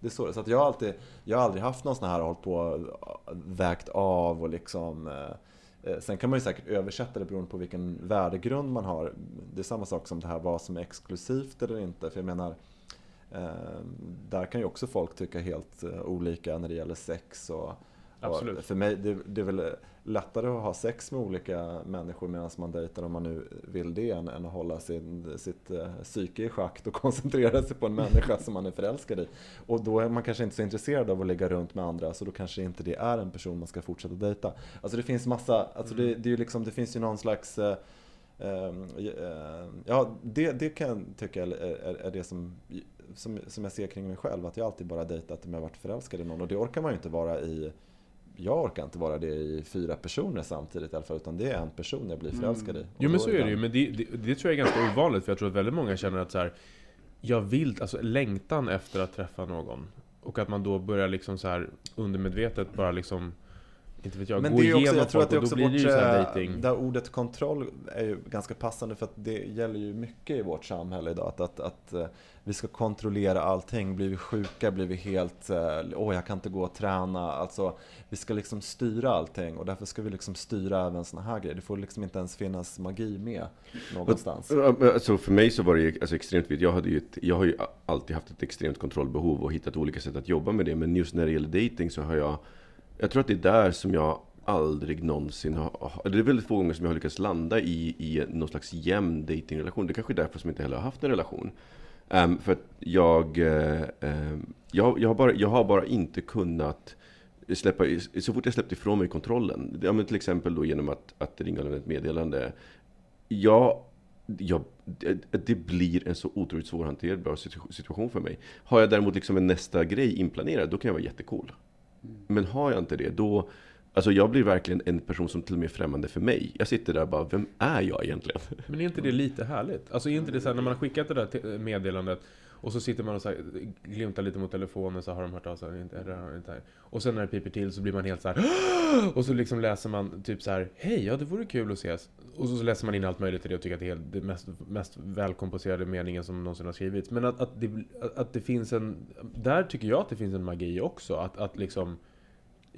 Det är så, så att jag har alltid, jag har aldrig haft någon sån här hållit på vägt av och liksom eh, eh, Sen kan man ju säkert översätta det beroende på vilken värdegrund man har. Det är samma sak som det här vad som är exklusivt eller inte. För jag menar, där kan ju också folk tycka helt eh, olika när det gäller sex. Och, Absolut. och för mig, det, det är väl lättare att ha sex med olika människor medan man dejtar om man nu vill det än, än att hålla sin, sitt eh, psyke i schakt och koncentrera sig på en människa som man är förälskad i. Och då är man kanske inte så intresserad av att ligga runt med andra så då kanske inte det är en person man ska fortsätta dejta. Alltså det finns massa, alltså det, det, är ju liksom, det finns ju någon slags eh, eh, Ja, det, det kan jag tycka är, är, är det som, som, som jag ser kring mig själv. Att jag alltid bara dejtat om jag varit förälskad i någon. Och det orkar man ju inte vara i jag orkar inte vara det i fyra personer samtidigt i alla fall, utan det är en person jag blir förälskad i. Och Jo men så är det ju, men det, det, det tror jag är ganska ovanligt för jag tror att väldigt många känner att så här, jag vill, alltså längtan efter att träffa någon. Och att man då börjar liksom så här undermedvetet bara liksom, inte vet jag, Men gå det är ju också, jag tror folk att det är och då också blir det vårt, ju så här eh, dating. där ordet kontroll är ju ganska passande för att det gäller ju mycket i vårt samhälle idag. Att, att, att eh, vi ska kontrollera allting. Blir vi sjuka blir vi helt, eh, åh jag kan inte gå och träna. Alltså vi ska liksom styra allting och därför ska vi liksom styra även såna här grejer. Det får liksom inte ens finnas magi med någonstans. Alltså för mig så var det ju alltså extremt viktigt. Jag, hade ju ett, jag har ju alltid haft ett extremt kontrollbehov och hittat olika sätt att jobba med det. Men just när det gäller dating så har jag... Jag tror att det är där som jag aldrig någonsin har... Det är väldigt få gånger som jag har lyckats landa i, i någon slags jämn datingrelation. Det är kanske är därför som jag inte heller har haft en relation. Um, för att jag, um, jag, jag, har bara, jag har bara inte kunnat släppa, så fort jag släppt ifrån mig kontrollen, ja, men till exempel då genom att, att ringa lämna ett meddelande. Jag, jag, det, det blir en så otroligt svårhanterbar situation för mig. Har jag däremot liksom en nästa grej inplanerad, då kan jag vara jättecool. Men har jag inte det, då... Alltså jag blir verkligen en person som till och med är främmande för mig. Jag sitter där och bara, vem är jag egentligen? Men är inte det lite härligt? Alltså är inte det så här, när man har skickat det där meddelandet och så sitter man och så här, glimtar lite mot telefonen så har de hört av sig. Inte, inte, inte. Och sen när det piper till så blir man helt så här. Och så liksom läser man typ så här. Hej, ja det vore kul att ses. Och så läser man in allt möjligt i det och tycker att det är helt, det mest, mest välkomposerade meningen som någonsin har skrivits. Men att, att, det, att det finns en... Där tycker jag att det finns en magi också. Att, att liksom...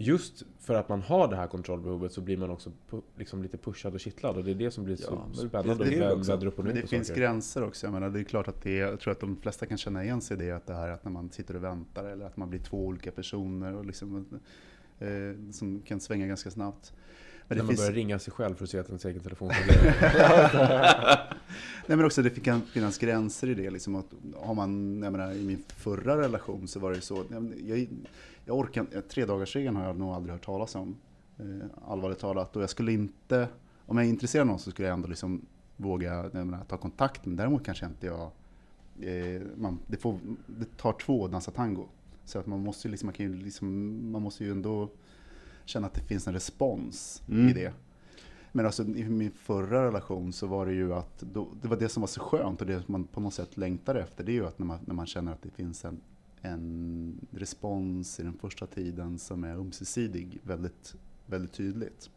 Just för att man har det här kontrollbehovet så blir man också liksom lite pushad och kittlad och det är det som blir så Ja, spännande det det också. upp och Men det finns saker. gränser också. Jag menar, det är klart att det jag tror att de flesta kan känna igen sig i det, att det här att när man sitter och väntar eller att man blir två olika personer och liksom, eh, som kan svänga ganska snabbt. Men när man finns, börjar ringa sig själv för att se att ens egen telefon Nej men också det kan finnas gränser i det. Liksom att har man, jag menar, I min förra relation så var det så, jag, jag, jag orkar inte- tre dagars regeln har jag nog aldrig hört talas om. Eh, allvarligt talat. Och jag skulle inte, om jag är intresserad av någon så skulle jag ändå liksom våga menar, ta kontakt. Men däremot kanske inte jag, eh, man, det, får, det tar två att dansa tango. Så att man måste liksom, man kan ju liksom, man måste ju ändå känna att det finns en respons i Mm. det. Men alltså i min förra relation så var det ju att, då, det var det som var så skönt och det man på något sätt längtar efter. Det är ju att när man, när man känner att det finns en, en respons i den första tiden som är ömsesidig väldigt, väldigt tydligt.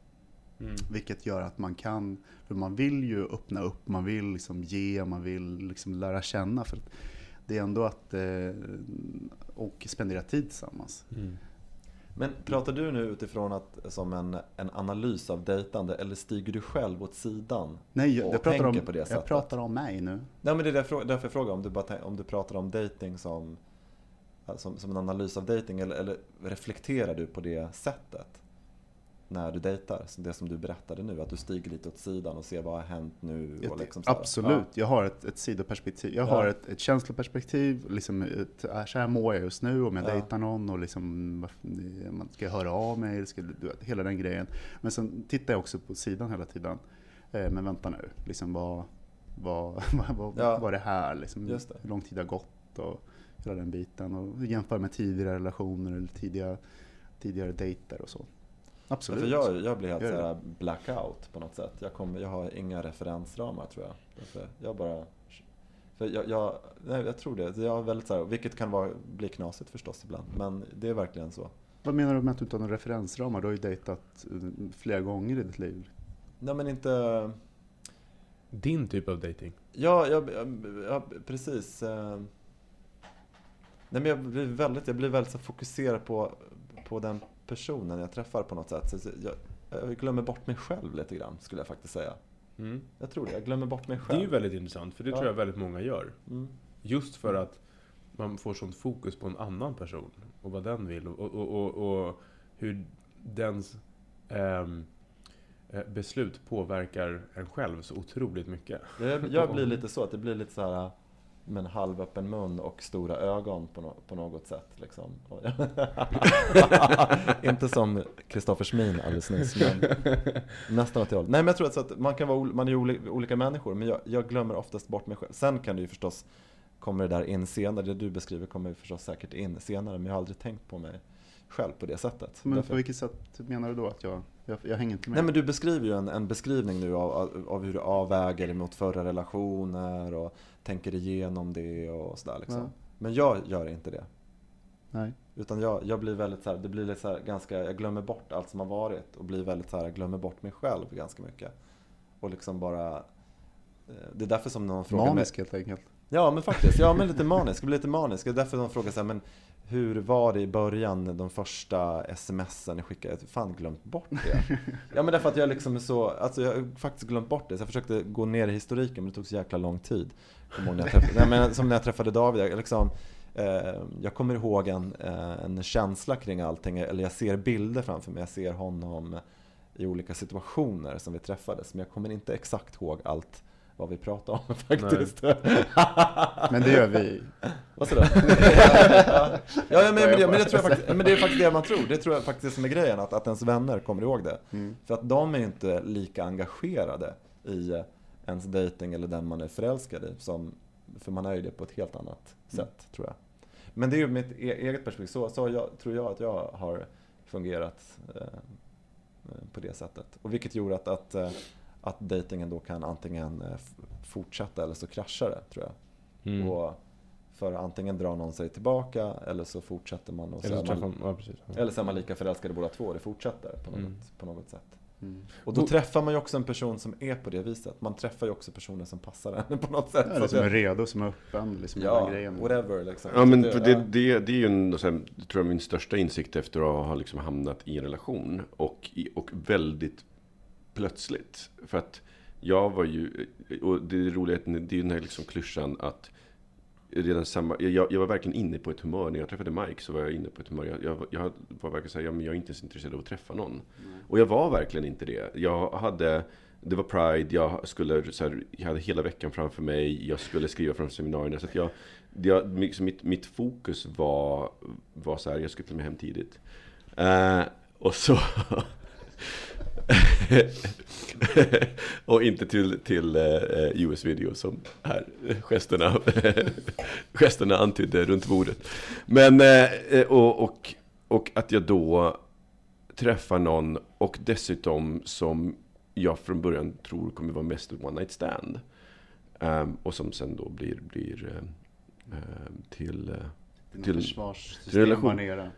Mm. Vilket gör att man kan, för man vill ju öppna upp, man vill liksom ge, man vill liksom lära känna. För det är ändå att, eh, och spendera tid tillsammans. Mm. Men pratar du nu utifrån att, som en, en analys av dejtande eller stiger du själv åt sidan? Nej, jag, jag, pratar, tänker om, på det jag pratar om mig nu. Nej men det är därför, därför jag frågar om du, bara, om du pratar om dating som, som, som en analys av dating eller, eller reflekterar du på det sättet? När du dejtar, det som du berättade nu, att du stiger lite åt sidan och ser vad har hänt nu? Och liksom. Absolut, jag har ett, ett sidoperspektiv. Jag Ja. har ett, ett känsloperspektiv. Liksom ett, äh, så här mår jag just nu om jag Ja. dejtar någon och liksom, ska jag höra av mig? Ska, du vet, hela den grejen. Men sen tittar jag också på sidan hela tiden. Eh, men vänta nu, liksom vad, vad, vad, vad, Ja. vad är det här? Liksom, det. Hur lång tid har gått och hela den biten. Och jämföra med tidigare relationer eller tidiga, tidigare dejter och så. Ja, Absolut. För jag, jag blir helt Gör det. så här blackout på något sätt. Jag, kommer, jag har inga referensramar tror jag. Därför jag bara... För jag, jag, nej, jag tror det. Jag är väldigt så här, vilket kan vara, bli knasigt förstås ibland. Men det är verkligen så. Vad menar du med att du inte har några referensramar? Du har ju dejtat eh, flera gånger i ditt liv. Nej men inte... Din typ av dating. Ja, jag, ja precis. Nej men jag blir väldigt, jag blir väldigt så fokuserad på, på den personen jag träffar på något sätt. Så jag, jag glömmer bort mig själv lite grann, skulle jag faktiskt säga. Mm. Jag tror det, jag glömmer bort mig Det är själv. ju väldigt intressant, för det Ja. tror jag väldigt många gör. Mm. Just för att man får sånt fokus på en annan person och vad den vill och, och, och, och hur dens ehm, eh, beslut påverkar en själv så otroligt mycket. Jag, jag blir lite så, att det blir lite så här med en halvöppen mun och stora ögon på, no, på något sätt. Liksom. Inte som Kristoffer Schmin alldeles nyss, men nästan åt det hållet. Nej men jag tror att, så att man kan vara man är olika människor, men jag, jag glömmer oftast bort mig själv. Sen kan det ju förstås, kommer det där in senare, det du beskriver kommer ju förstås säkert in senare, men jag har aldrig tänkt på mig själv på det sättet. Men Därför- på vilket sätt menar du då att jag, jag, jag hänger inte med? Nej men du beskriver ju en, en beskrivning nu av, av, av hur du avväger mot förra relationer och tänker igenom det och sådär liksom. Ja. Men jag gör inte det. Nej. Utan jag, jag blir väldigt så här, det blir lite så här ganska, jag glömmer bort allt som har varit och blir väldigt så här, jag glömmer bort mig själv ganska mycket. Och liksom bara, eh, det är därför som någon frågar mig, Manisk helt enkelt. Ja men faktiskt, ja men lite manisk, jag blir lite manisk. Det är därför de frågar så här, men hur var det i början, de första smsen ni skickade? Jag har fan glömt bort det. Ja men därför att jag liksom så, alltså jag har faktiskt glömt bort det. Så jag försökte gå ner i historiken men det tog så jäkla lång tid. Kommer när jag träffade, nej, men som när jag träffade David, jag liksom, eh, jag kommer ihåg en, eh, en känsla kring allting, eller jag ser bilder framför mig, jag ser honom i olika situationer som vi träffades, men jag kommer inte exakt ihåg allt vad vi pratade om faktiskt. Men det gör vi. Vad sa du? ja, ja, men, men, det, men, det tror jag faktiskt, men det är faktiskt det man tror. Det tror jag faktiskt som är grejen, att, att ens vänner kommer ihåg det. Mm. För att de är inte lika engagerade i ens dating eller den man är förälskad i. Som, för man är ju det på ett helt annat Mm. sätt, tror jag. Men det är ju mitt e- eget perspektiv. Så, så jag, tror jag att jag har fungerat eh, eh, på det sättet. Och vilket gjorde att, att, eh, att dejtingen då kan antingen eh, fortsätta eller så kraschar det, tror jag. Mm. Och för antingen drar någon sig tillbaka eller så fortsätter man och Eller så man, man, ja precis. eller så är man lika förälskade båda två och det fortsätter på något, Mm. på något sätt. Mm. Och då träffar man ju också en person som är på det viset. Man träffar ju också personer som passar en på något sätt. Ja, som är redo, som är öppen, liksom ja, grejen. whatever liksom. Ja, men det, det, det är ju en, här, tror jag, min största insikt efter att ha liksom hamnat i en relation. Och, och väldigt plötsligt. För att jag var ju, och det är roligt, det är ju den här liksom klyschan att redan samma, jag, jag var verkligen inne på ett humör. När jag träffade Mike så var jag inne på ett humör. Jag, jag, jag var verkligen så här, ja, men jag är inte ens intresserad av att träffa någon. Och jag var verkligen inte det. Jag hade, det var Pride, jag, skulle, så här, jag hade hela veckan framför mig, jag skulle skriva framför seminarierna. Så jag, jag, liksom mitt, mitt fokus var, var så här, jag skulle med hem tidigt. Eh, och så... och inte till, till eh, US video som här gesterna, gesterna antydde runt bordet. Men, eh, eh, och, och, och att jag då träffar någon och dessutom som jag från början tror kommer vara mest ett one night stand. Och som sen då blir, blir till till... till- relation.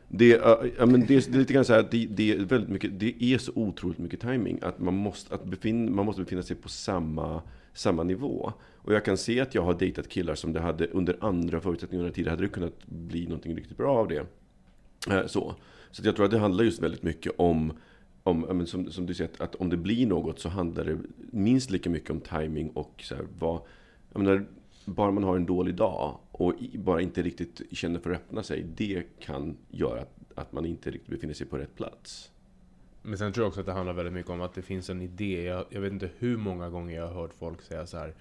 det, ja, ja, men det, är- det är lite grann så här, att det, det är väldigt mycket, det är så otroligt mycket timing att man måste, att befin, man måste befinna sig på samma, samma nivå. Och jag kan se att jag har dejtat killar som det hade under andra förutsättningar under tiden hade det kunnat bli någonting riktigt bra av det. Eh, Så, så jag tror att det handlar just väldigt mycket om om, som, som du säger, att, att om det blir något så handlar det minst lika mycket om timing och så här, vad, menar, bara man har en dålig dag och bara inte riktigt känner för att öppna sig, det kan göra att, att man inte riktigt befinner sig på rätt plats. Men sen tror jag också att det handlar väldigt mycket om att det finns en idé. Jag, jag vet inte hur många gånger jag har hört folk säga så här.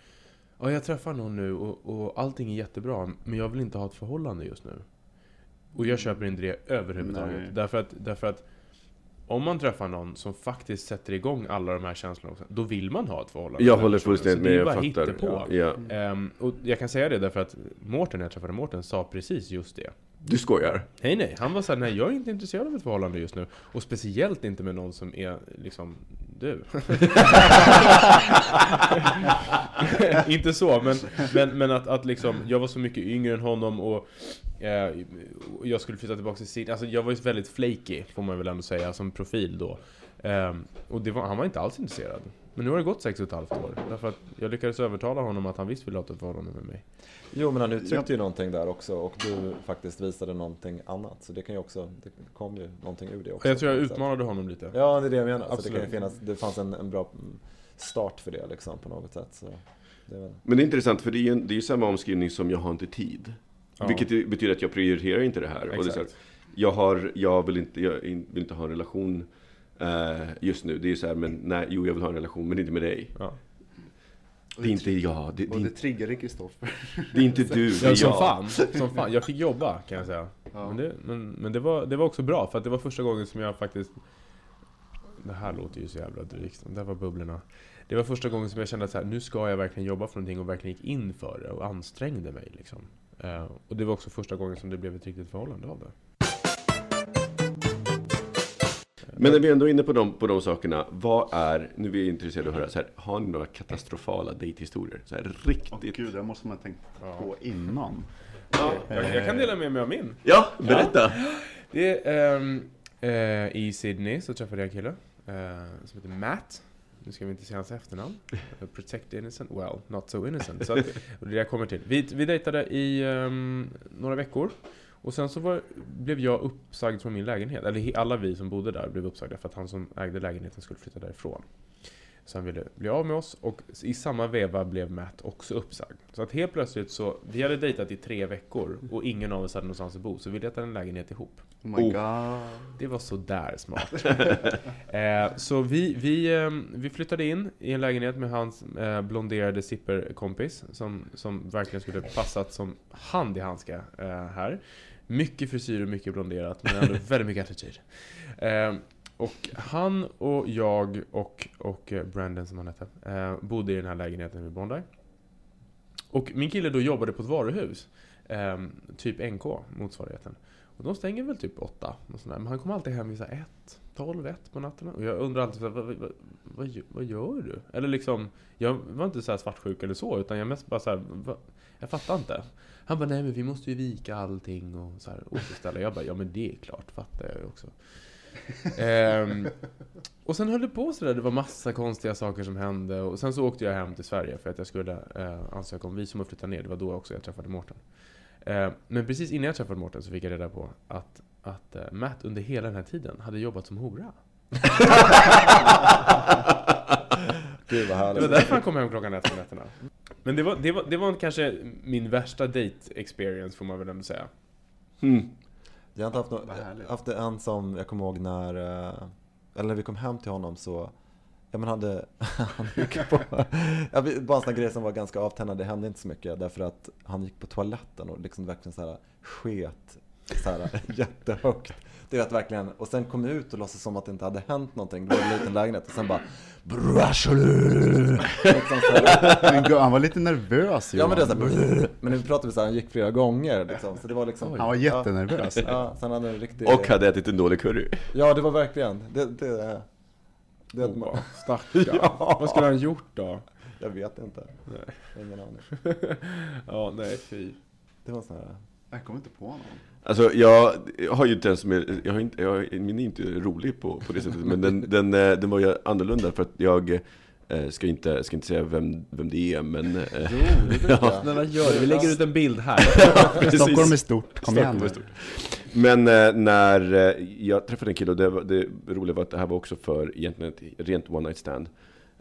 Ja, jag träffar någon nu och, och allting är jättebra, men jag vill inte ha ett förhållande just nu. Och jag köper inte det överhuvudtaget. Nej. Därför att, därför att om man träffar någon som faktiskt sätter igång alla de här känslorna också, då vill man ha ett förhållande. Jag håller fullständigt med, jag fattar. hittepå. Ja. Ehm, och jag kan säga det därför att Mårten, när jag träffade Mårten, sa precis just det. Du skojar? Nej, nej. Han var såhär, nej jag är inte intresserad av ett förhållande just nu. Och speciellt inte med någon som är liksom du. inte så, men, men, men att, att liksom, jag var så mycket yngre än honom och eh, jag skulle flytta tillbaka till Sydney. Alltså jag var ju väldigt flaky, får man väl ändå säga, som profil då. Eh, och det var, han var inte alls intresserad. Men nu har det gått sex och ett halvt år. Därför att jag lyckades övertala honom att han visst ville ha ett förhållande med mig. Jo, men han uttryckte ju någonting där också och du faktiskt visade någonting annat. Så det kan ju också, det kom ju någonting ur det också. Jag tror jag utmanade honom lite. Ja, det är det jag menar. Så det Absolut. kan ju finnas, det fanns en, en bra start för det liksom på något sätt. Så det väl... Men det är intressant för det är ju det är ju samma omskrivning som jag har inte tid. Ja. Vilket betyder att jag prioriterar inte det här. Och det är så här, Exakt. jag, har, jag, vill inte, jag vill inte ha en relation eh, just nu. Det är ju så här, men nej, jo jag vill ha en relation men inte med dig. Ja. Det är inte jag, det, det, Och är det inte- triggade Kristoffer. det är inte du, det Ja, är som jag. fan. Som fan. Jag fick jobba kan jag säga. Ja. Men, det, men, men det, var, det var också bra för att det var första gången som jag faktiskt... Det här låter ju så jävla drygt. Där var bubblorna. Det var första gången som jag kände att så här, nu ska jag verkligen jobba för någonting och verkligen gick in för det och ansträngde mig. Liksom. Eh, och det var också första gången som det blev ett riktigt förhållande av det. Men när vi ändå är inne på de, på de sakerna, vad är, nu är vi intresserade av att höra, så här, har ni några katastrofala dejthistorier? Så här, Åh riktigt? gud, det måste man ha tänkt Ja. på innan. Ja, jag, jag kan dela med mig av min. Ja, berätta! Det är, ehm, eh, I Sydney så träffade jag en kille eh, som heter Matt. Nu ska vi inte säga hans efternamn. Protect the innocent, well, not so innocent. Så att, och det är det jag kommer till. Vi, vi dejtade i ehm, några veckor. Och sen så var, blev jag uppsagd från min lägenhet. Eller alla vi som bodde där blev uppsagda för att han som ägde lägenheten skulle flytta därifrån. Så han ville bli av med oss och i samma veva blev Matt också uppsagd. Så att helt plötsligt så, vi hade dejtat i tre veckor och ingen av oss hade någonstans att bo, så vi letade en lägenhet ihop. Oh my god. Det var så där smart. eh, så vi, vi, eh, vi flyttade in i en lägenhet med hans eh, blonderade zipperkompis som, som verkligen skulle passat som hand i handska eh, här. Mycket frisyr och mycket blonderat, men ändå väldigt mycket attityd. Eh, och han och jag och, och eh, Brandon som han hette, eh, bodde i den här lägenheten vid Bondi. Och min kille då jobbade på ett varuhus, eh, typ NK, motsvarigheten. Och de stänger väl typ åtta, men han kommer alltid hem vid så här ett, tolv, ett på natten. Och jag undrar alltid så här, vad, vad, vad, gö- vad gör du? Eller liksom, jag var inte så här svartsjuk eller så, utan jag mest bara så här, vad, jag fattar inte. Han bara, nej men vi måste ju vika allting och så här återställa. Jag bara, ja men det är klart, fattar jag ju också. Ehm, och sen höll det på sådär, det var massa konstiga saker som hände. Och sen så åkte jag hem till Sverige för att jag skulle eh, ansöka om visum och flytta ner. Det var då också jag träffade Mårten. Eh, men precis innan jag träffade Mårten så fick jag reda på att, att eh, Matt under hela den här tiden hade jobbat som hora. Gud vad Det härligt. var därför han kom hem klockan ett på nätterna. Men det var, det var, det var kanske min värsta date experience får man väl ändå säga. Mm. Jag har inte haft, Vad härligt. haft en som jag kommer ihåg när, eh, eller när vi kom hem till honom så, ja men hade, han gick på, ja, bara en sån grej som var ganska avtändande, det hände inte så mycket därför att han gick på toaletten och liksom verkligen så här sket så här jättehögt. Det vet verkligen, och sen kom ut och låtsades som att det inte hade hänt någonting, det var en liten lägenhet och sen bara liksom så här. Men gud, han var lite nervös Ja men det är så här, men nu pratar vi så här, han gick flera gånger liksom, så det var liksom Han var jättenervös. Ja, sen hade han en riktig Och hade ätit en dålig curry. Ja det var verkligen, det, det, det, Åh, Stackarn. Ja. Vad skulle han gjort då? Jag vet inte, Nej. ingen aning Ja, nej fy. Det var sån här Jag kommer inte på någon. Alltså jag har ju inte ens med, jag har inte, jag, min är inte rolig på, på det sättet, men den, den, eh, den var ju annorlunda för att jag eh, ska inte, ska inte säga vem, vem det är, men... eh, Jo, det tycker jag gör det, vi lägger ut en bild här. precis. Stockholm är stort, kom igen är stort. Men när jag träffade en kille, och det, var, det roliga var att det här var också för egentligen ett rent one night stand.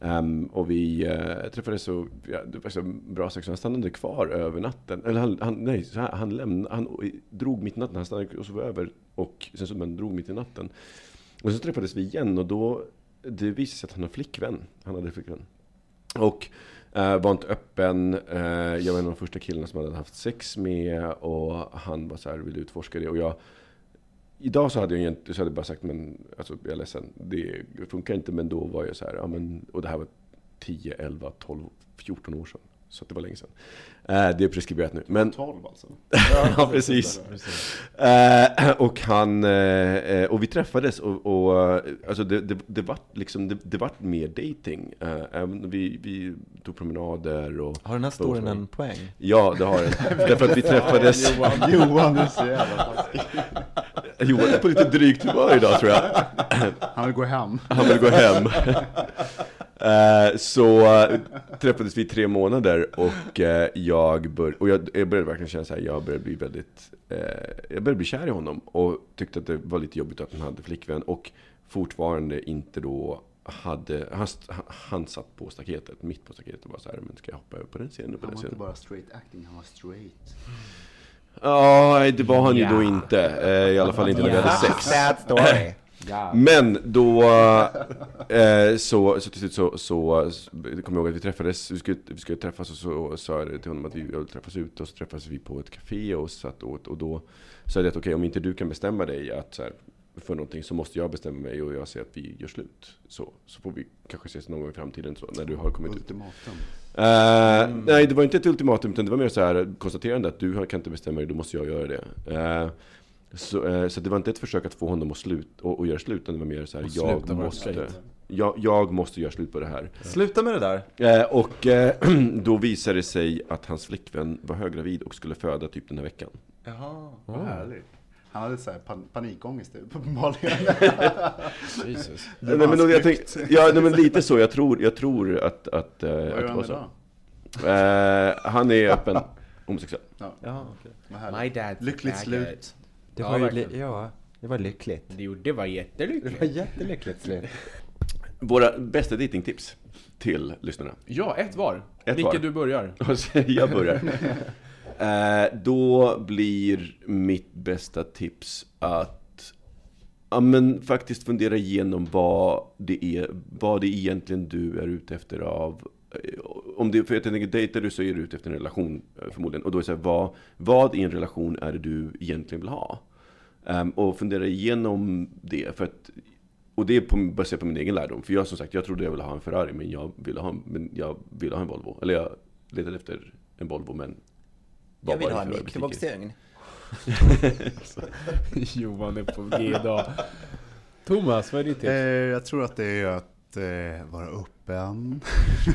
Um, och vi uh, träffades så, ja, det var så bra sex, han stannade kvar över natten. Eller han, han, nej, så här, han lämnade, han drog mitt i natten, han stannade och sov över. Och sen så men drog mitt i natten. Och så träffades vi igen och då, det visade sig att han har flickvän. Han hade flickvän. Och uh, var inte öppen. Uh, jag var en av de första killarna som hade haft sex med. Och han var så här, ville utforska det. Och jag, idag så hade jag, egentligen- så hade jag bara sagt, men alltså, jag är ledsen, det funkar inte. Men då var jag så här, ja, men, och det här var 10, 11, 12, 14 år sedan. Så att det var länge sedan. Eh, det är preskriberat nu. Men, 12 alltså. ja, precis. Eh, och han, eh, och vi träffades och, och alltså det, det, det vart liksom, det, det vart mer dating. Vi, vi tog promenader och... Har den här storyn en poäng? Ja, det har den. Därför att vi träffades... Johan, du är så jävla taskig. Johan är på lite drygt humör idag tror jag. Han vill gå hem. Han vill gå hem. Eh, så eh, träffades vi i tre månader och eh, jag, bör, och jag, jag började verkligen känna så här, jag började bli väldigt, eh, jag började bli kär i honom och tyckte att det var lite jobbigt att han hade flickvän och fortfarande inte då hade, han, han satt på staketet, mitt på staketet och var så här, men ska jag hoppa över på den scenen och på Han den var inte scenen? bara straight acting, han var straight. Ja, nej, det var han ju då inte. Eh, I alla fall inte när vi hade sex. Sad story. Men då, eh, så, så till slut så, så, så kommer jag ihåg att vi träffades, vi skulle, vi skulle träffas och så sa jag till honom att vi ville träffas ute och så träffades vi på ett café och satt åt och då sa jag att okej om inte du kan bestämma dig att så här, för någonting så måste jag bestämma mig och jag säger att vi gör slut. Så, så får vi kanske ses någon gång i framtiden så, när du har kommit ut. Ultimatum. Eh, Nej, det var inte ett ultimatum, utan det var mer så här konstaterande att du kan inte bestämma dig, då måste jag göra det. Eh, så, eh, så det var inte ett försök att få honom att slut, och, och göra slut, utan det var mer så här, jag måste, jag, jag måste göra slut på det här. Sluta med det där. Eh, och eh, då visade det sig att hans flickvän var höggravid och skulle föda typ den här veckan. Jaha, vad härligt. Han hade så här pan panikångest uppenbarligen. Jesus. Nej, men då, jag tänk, ja, nej, men lite så, jag tror, jag tror att, att, eh, Vad att gör det han var så. idag? Eh, han är öppen homosexuell. Ja, Ja, härligt. My dad Lyckligt slut. Det Ja, var ju, verkligen. li- ja, det var lyckligt. Det, det var Det jättelyckligt. var jättelyckligt slut. Våra bästa datingtips. till lyssnarna. Ja, ett var. Ett Micke, var. du börjar. Jag börjar. Eh, då blir mitt bästa tips att ja, men faktiskt fundera igenom vad det är, vad det egentligen du är ute efter av eh, om det, för jag tänker, dejtar du så är du ute efter en relation eh, förmodligen. Och då är det så här, vad, vad i en relation är det du egentligen vill ha? Ehm, och fundera igenom det. För att, och det är på, baserat på min egen lärdom. För jag som sagt, jag trodde jag ville ha en Ferrari, men jag ville ha, en- men jag ville ha en Volvo. Eller jag letade efter en Volvo, men Jag vill ha en mikrovågsugn. Johan är på G idag. Thomas, vad är ditt tips? Eh, jag tror att det är att eh, vara öppen.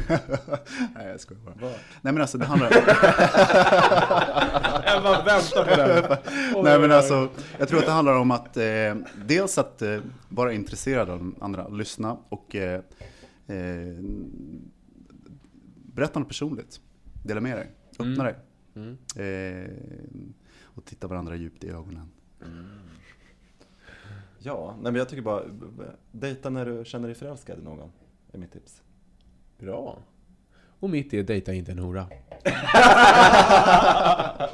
Nej, jag skojar bara. Nej, men alltså det handlar Jag bara väntar på den. Nej, men alltså, jag tror att det handlar om att eh, dels att eh, vara intresserad av andra, lyssna och eh, eh, berätta något personligt. Dela med dig, öppna dig. Eh, och titta varandra djupt i ögonen. Ja, nej men jag tycker bara, dejta när du känner dig förälskad i någon, är mitt tips. Bra. Och mitt är dejta inte en hora.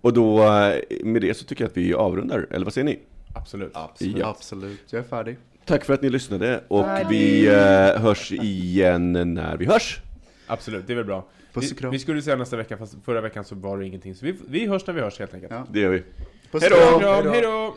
Och då, eh, med det så tycker jag att vi avrundar, eller vad säger ni? Absolut. Ja. Absolut, jag är färdig. Tack för att ni lyssnade och vi eh, hörs igen när vi hörs. Absolut, det är väl bra. Puss Vi, och kram. vi skulle säga nästa vecka, fast förra veckan så var det ingenting. Så vi, vi hörs när vi hörs helt enkelt. Ja. Det gör vi. Puss Hej och. Kram, hej då!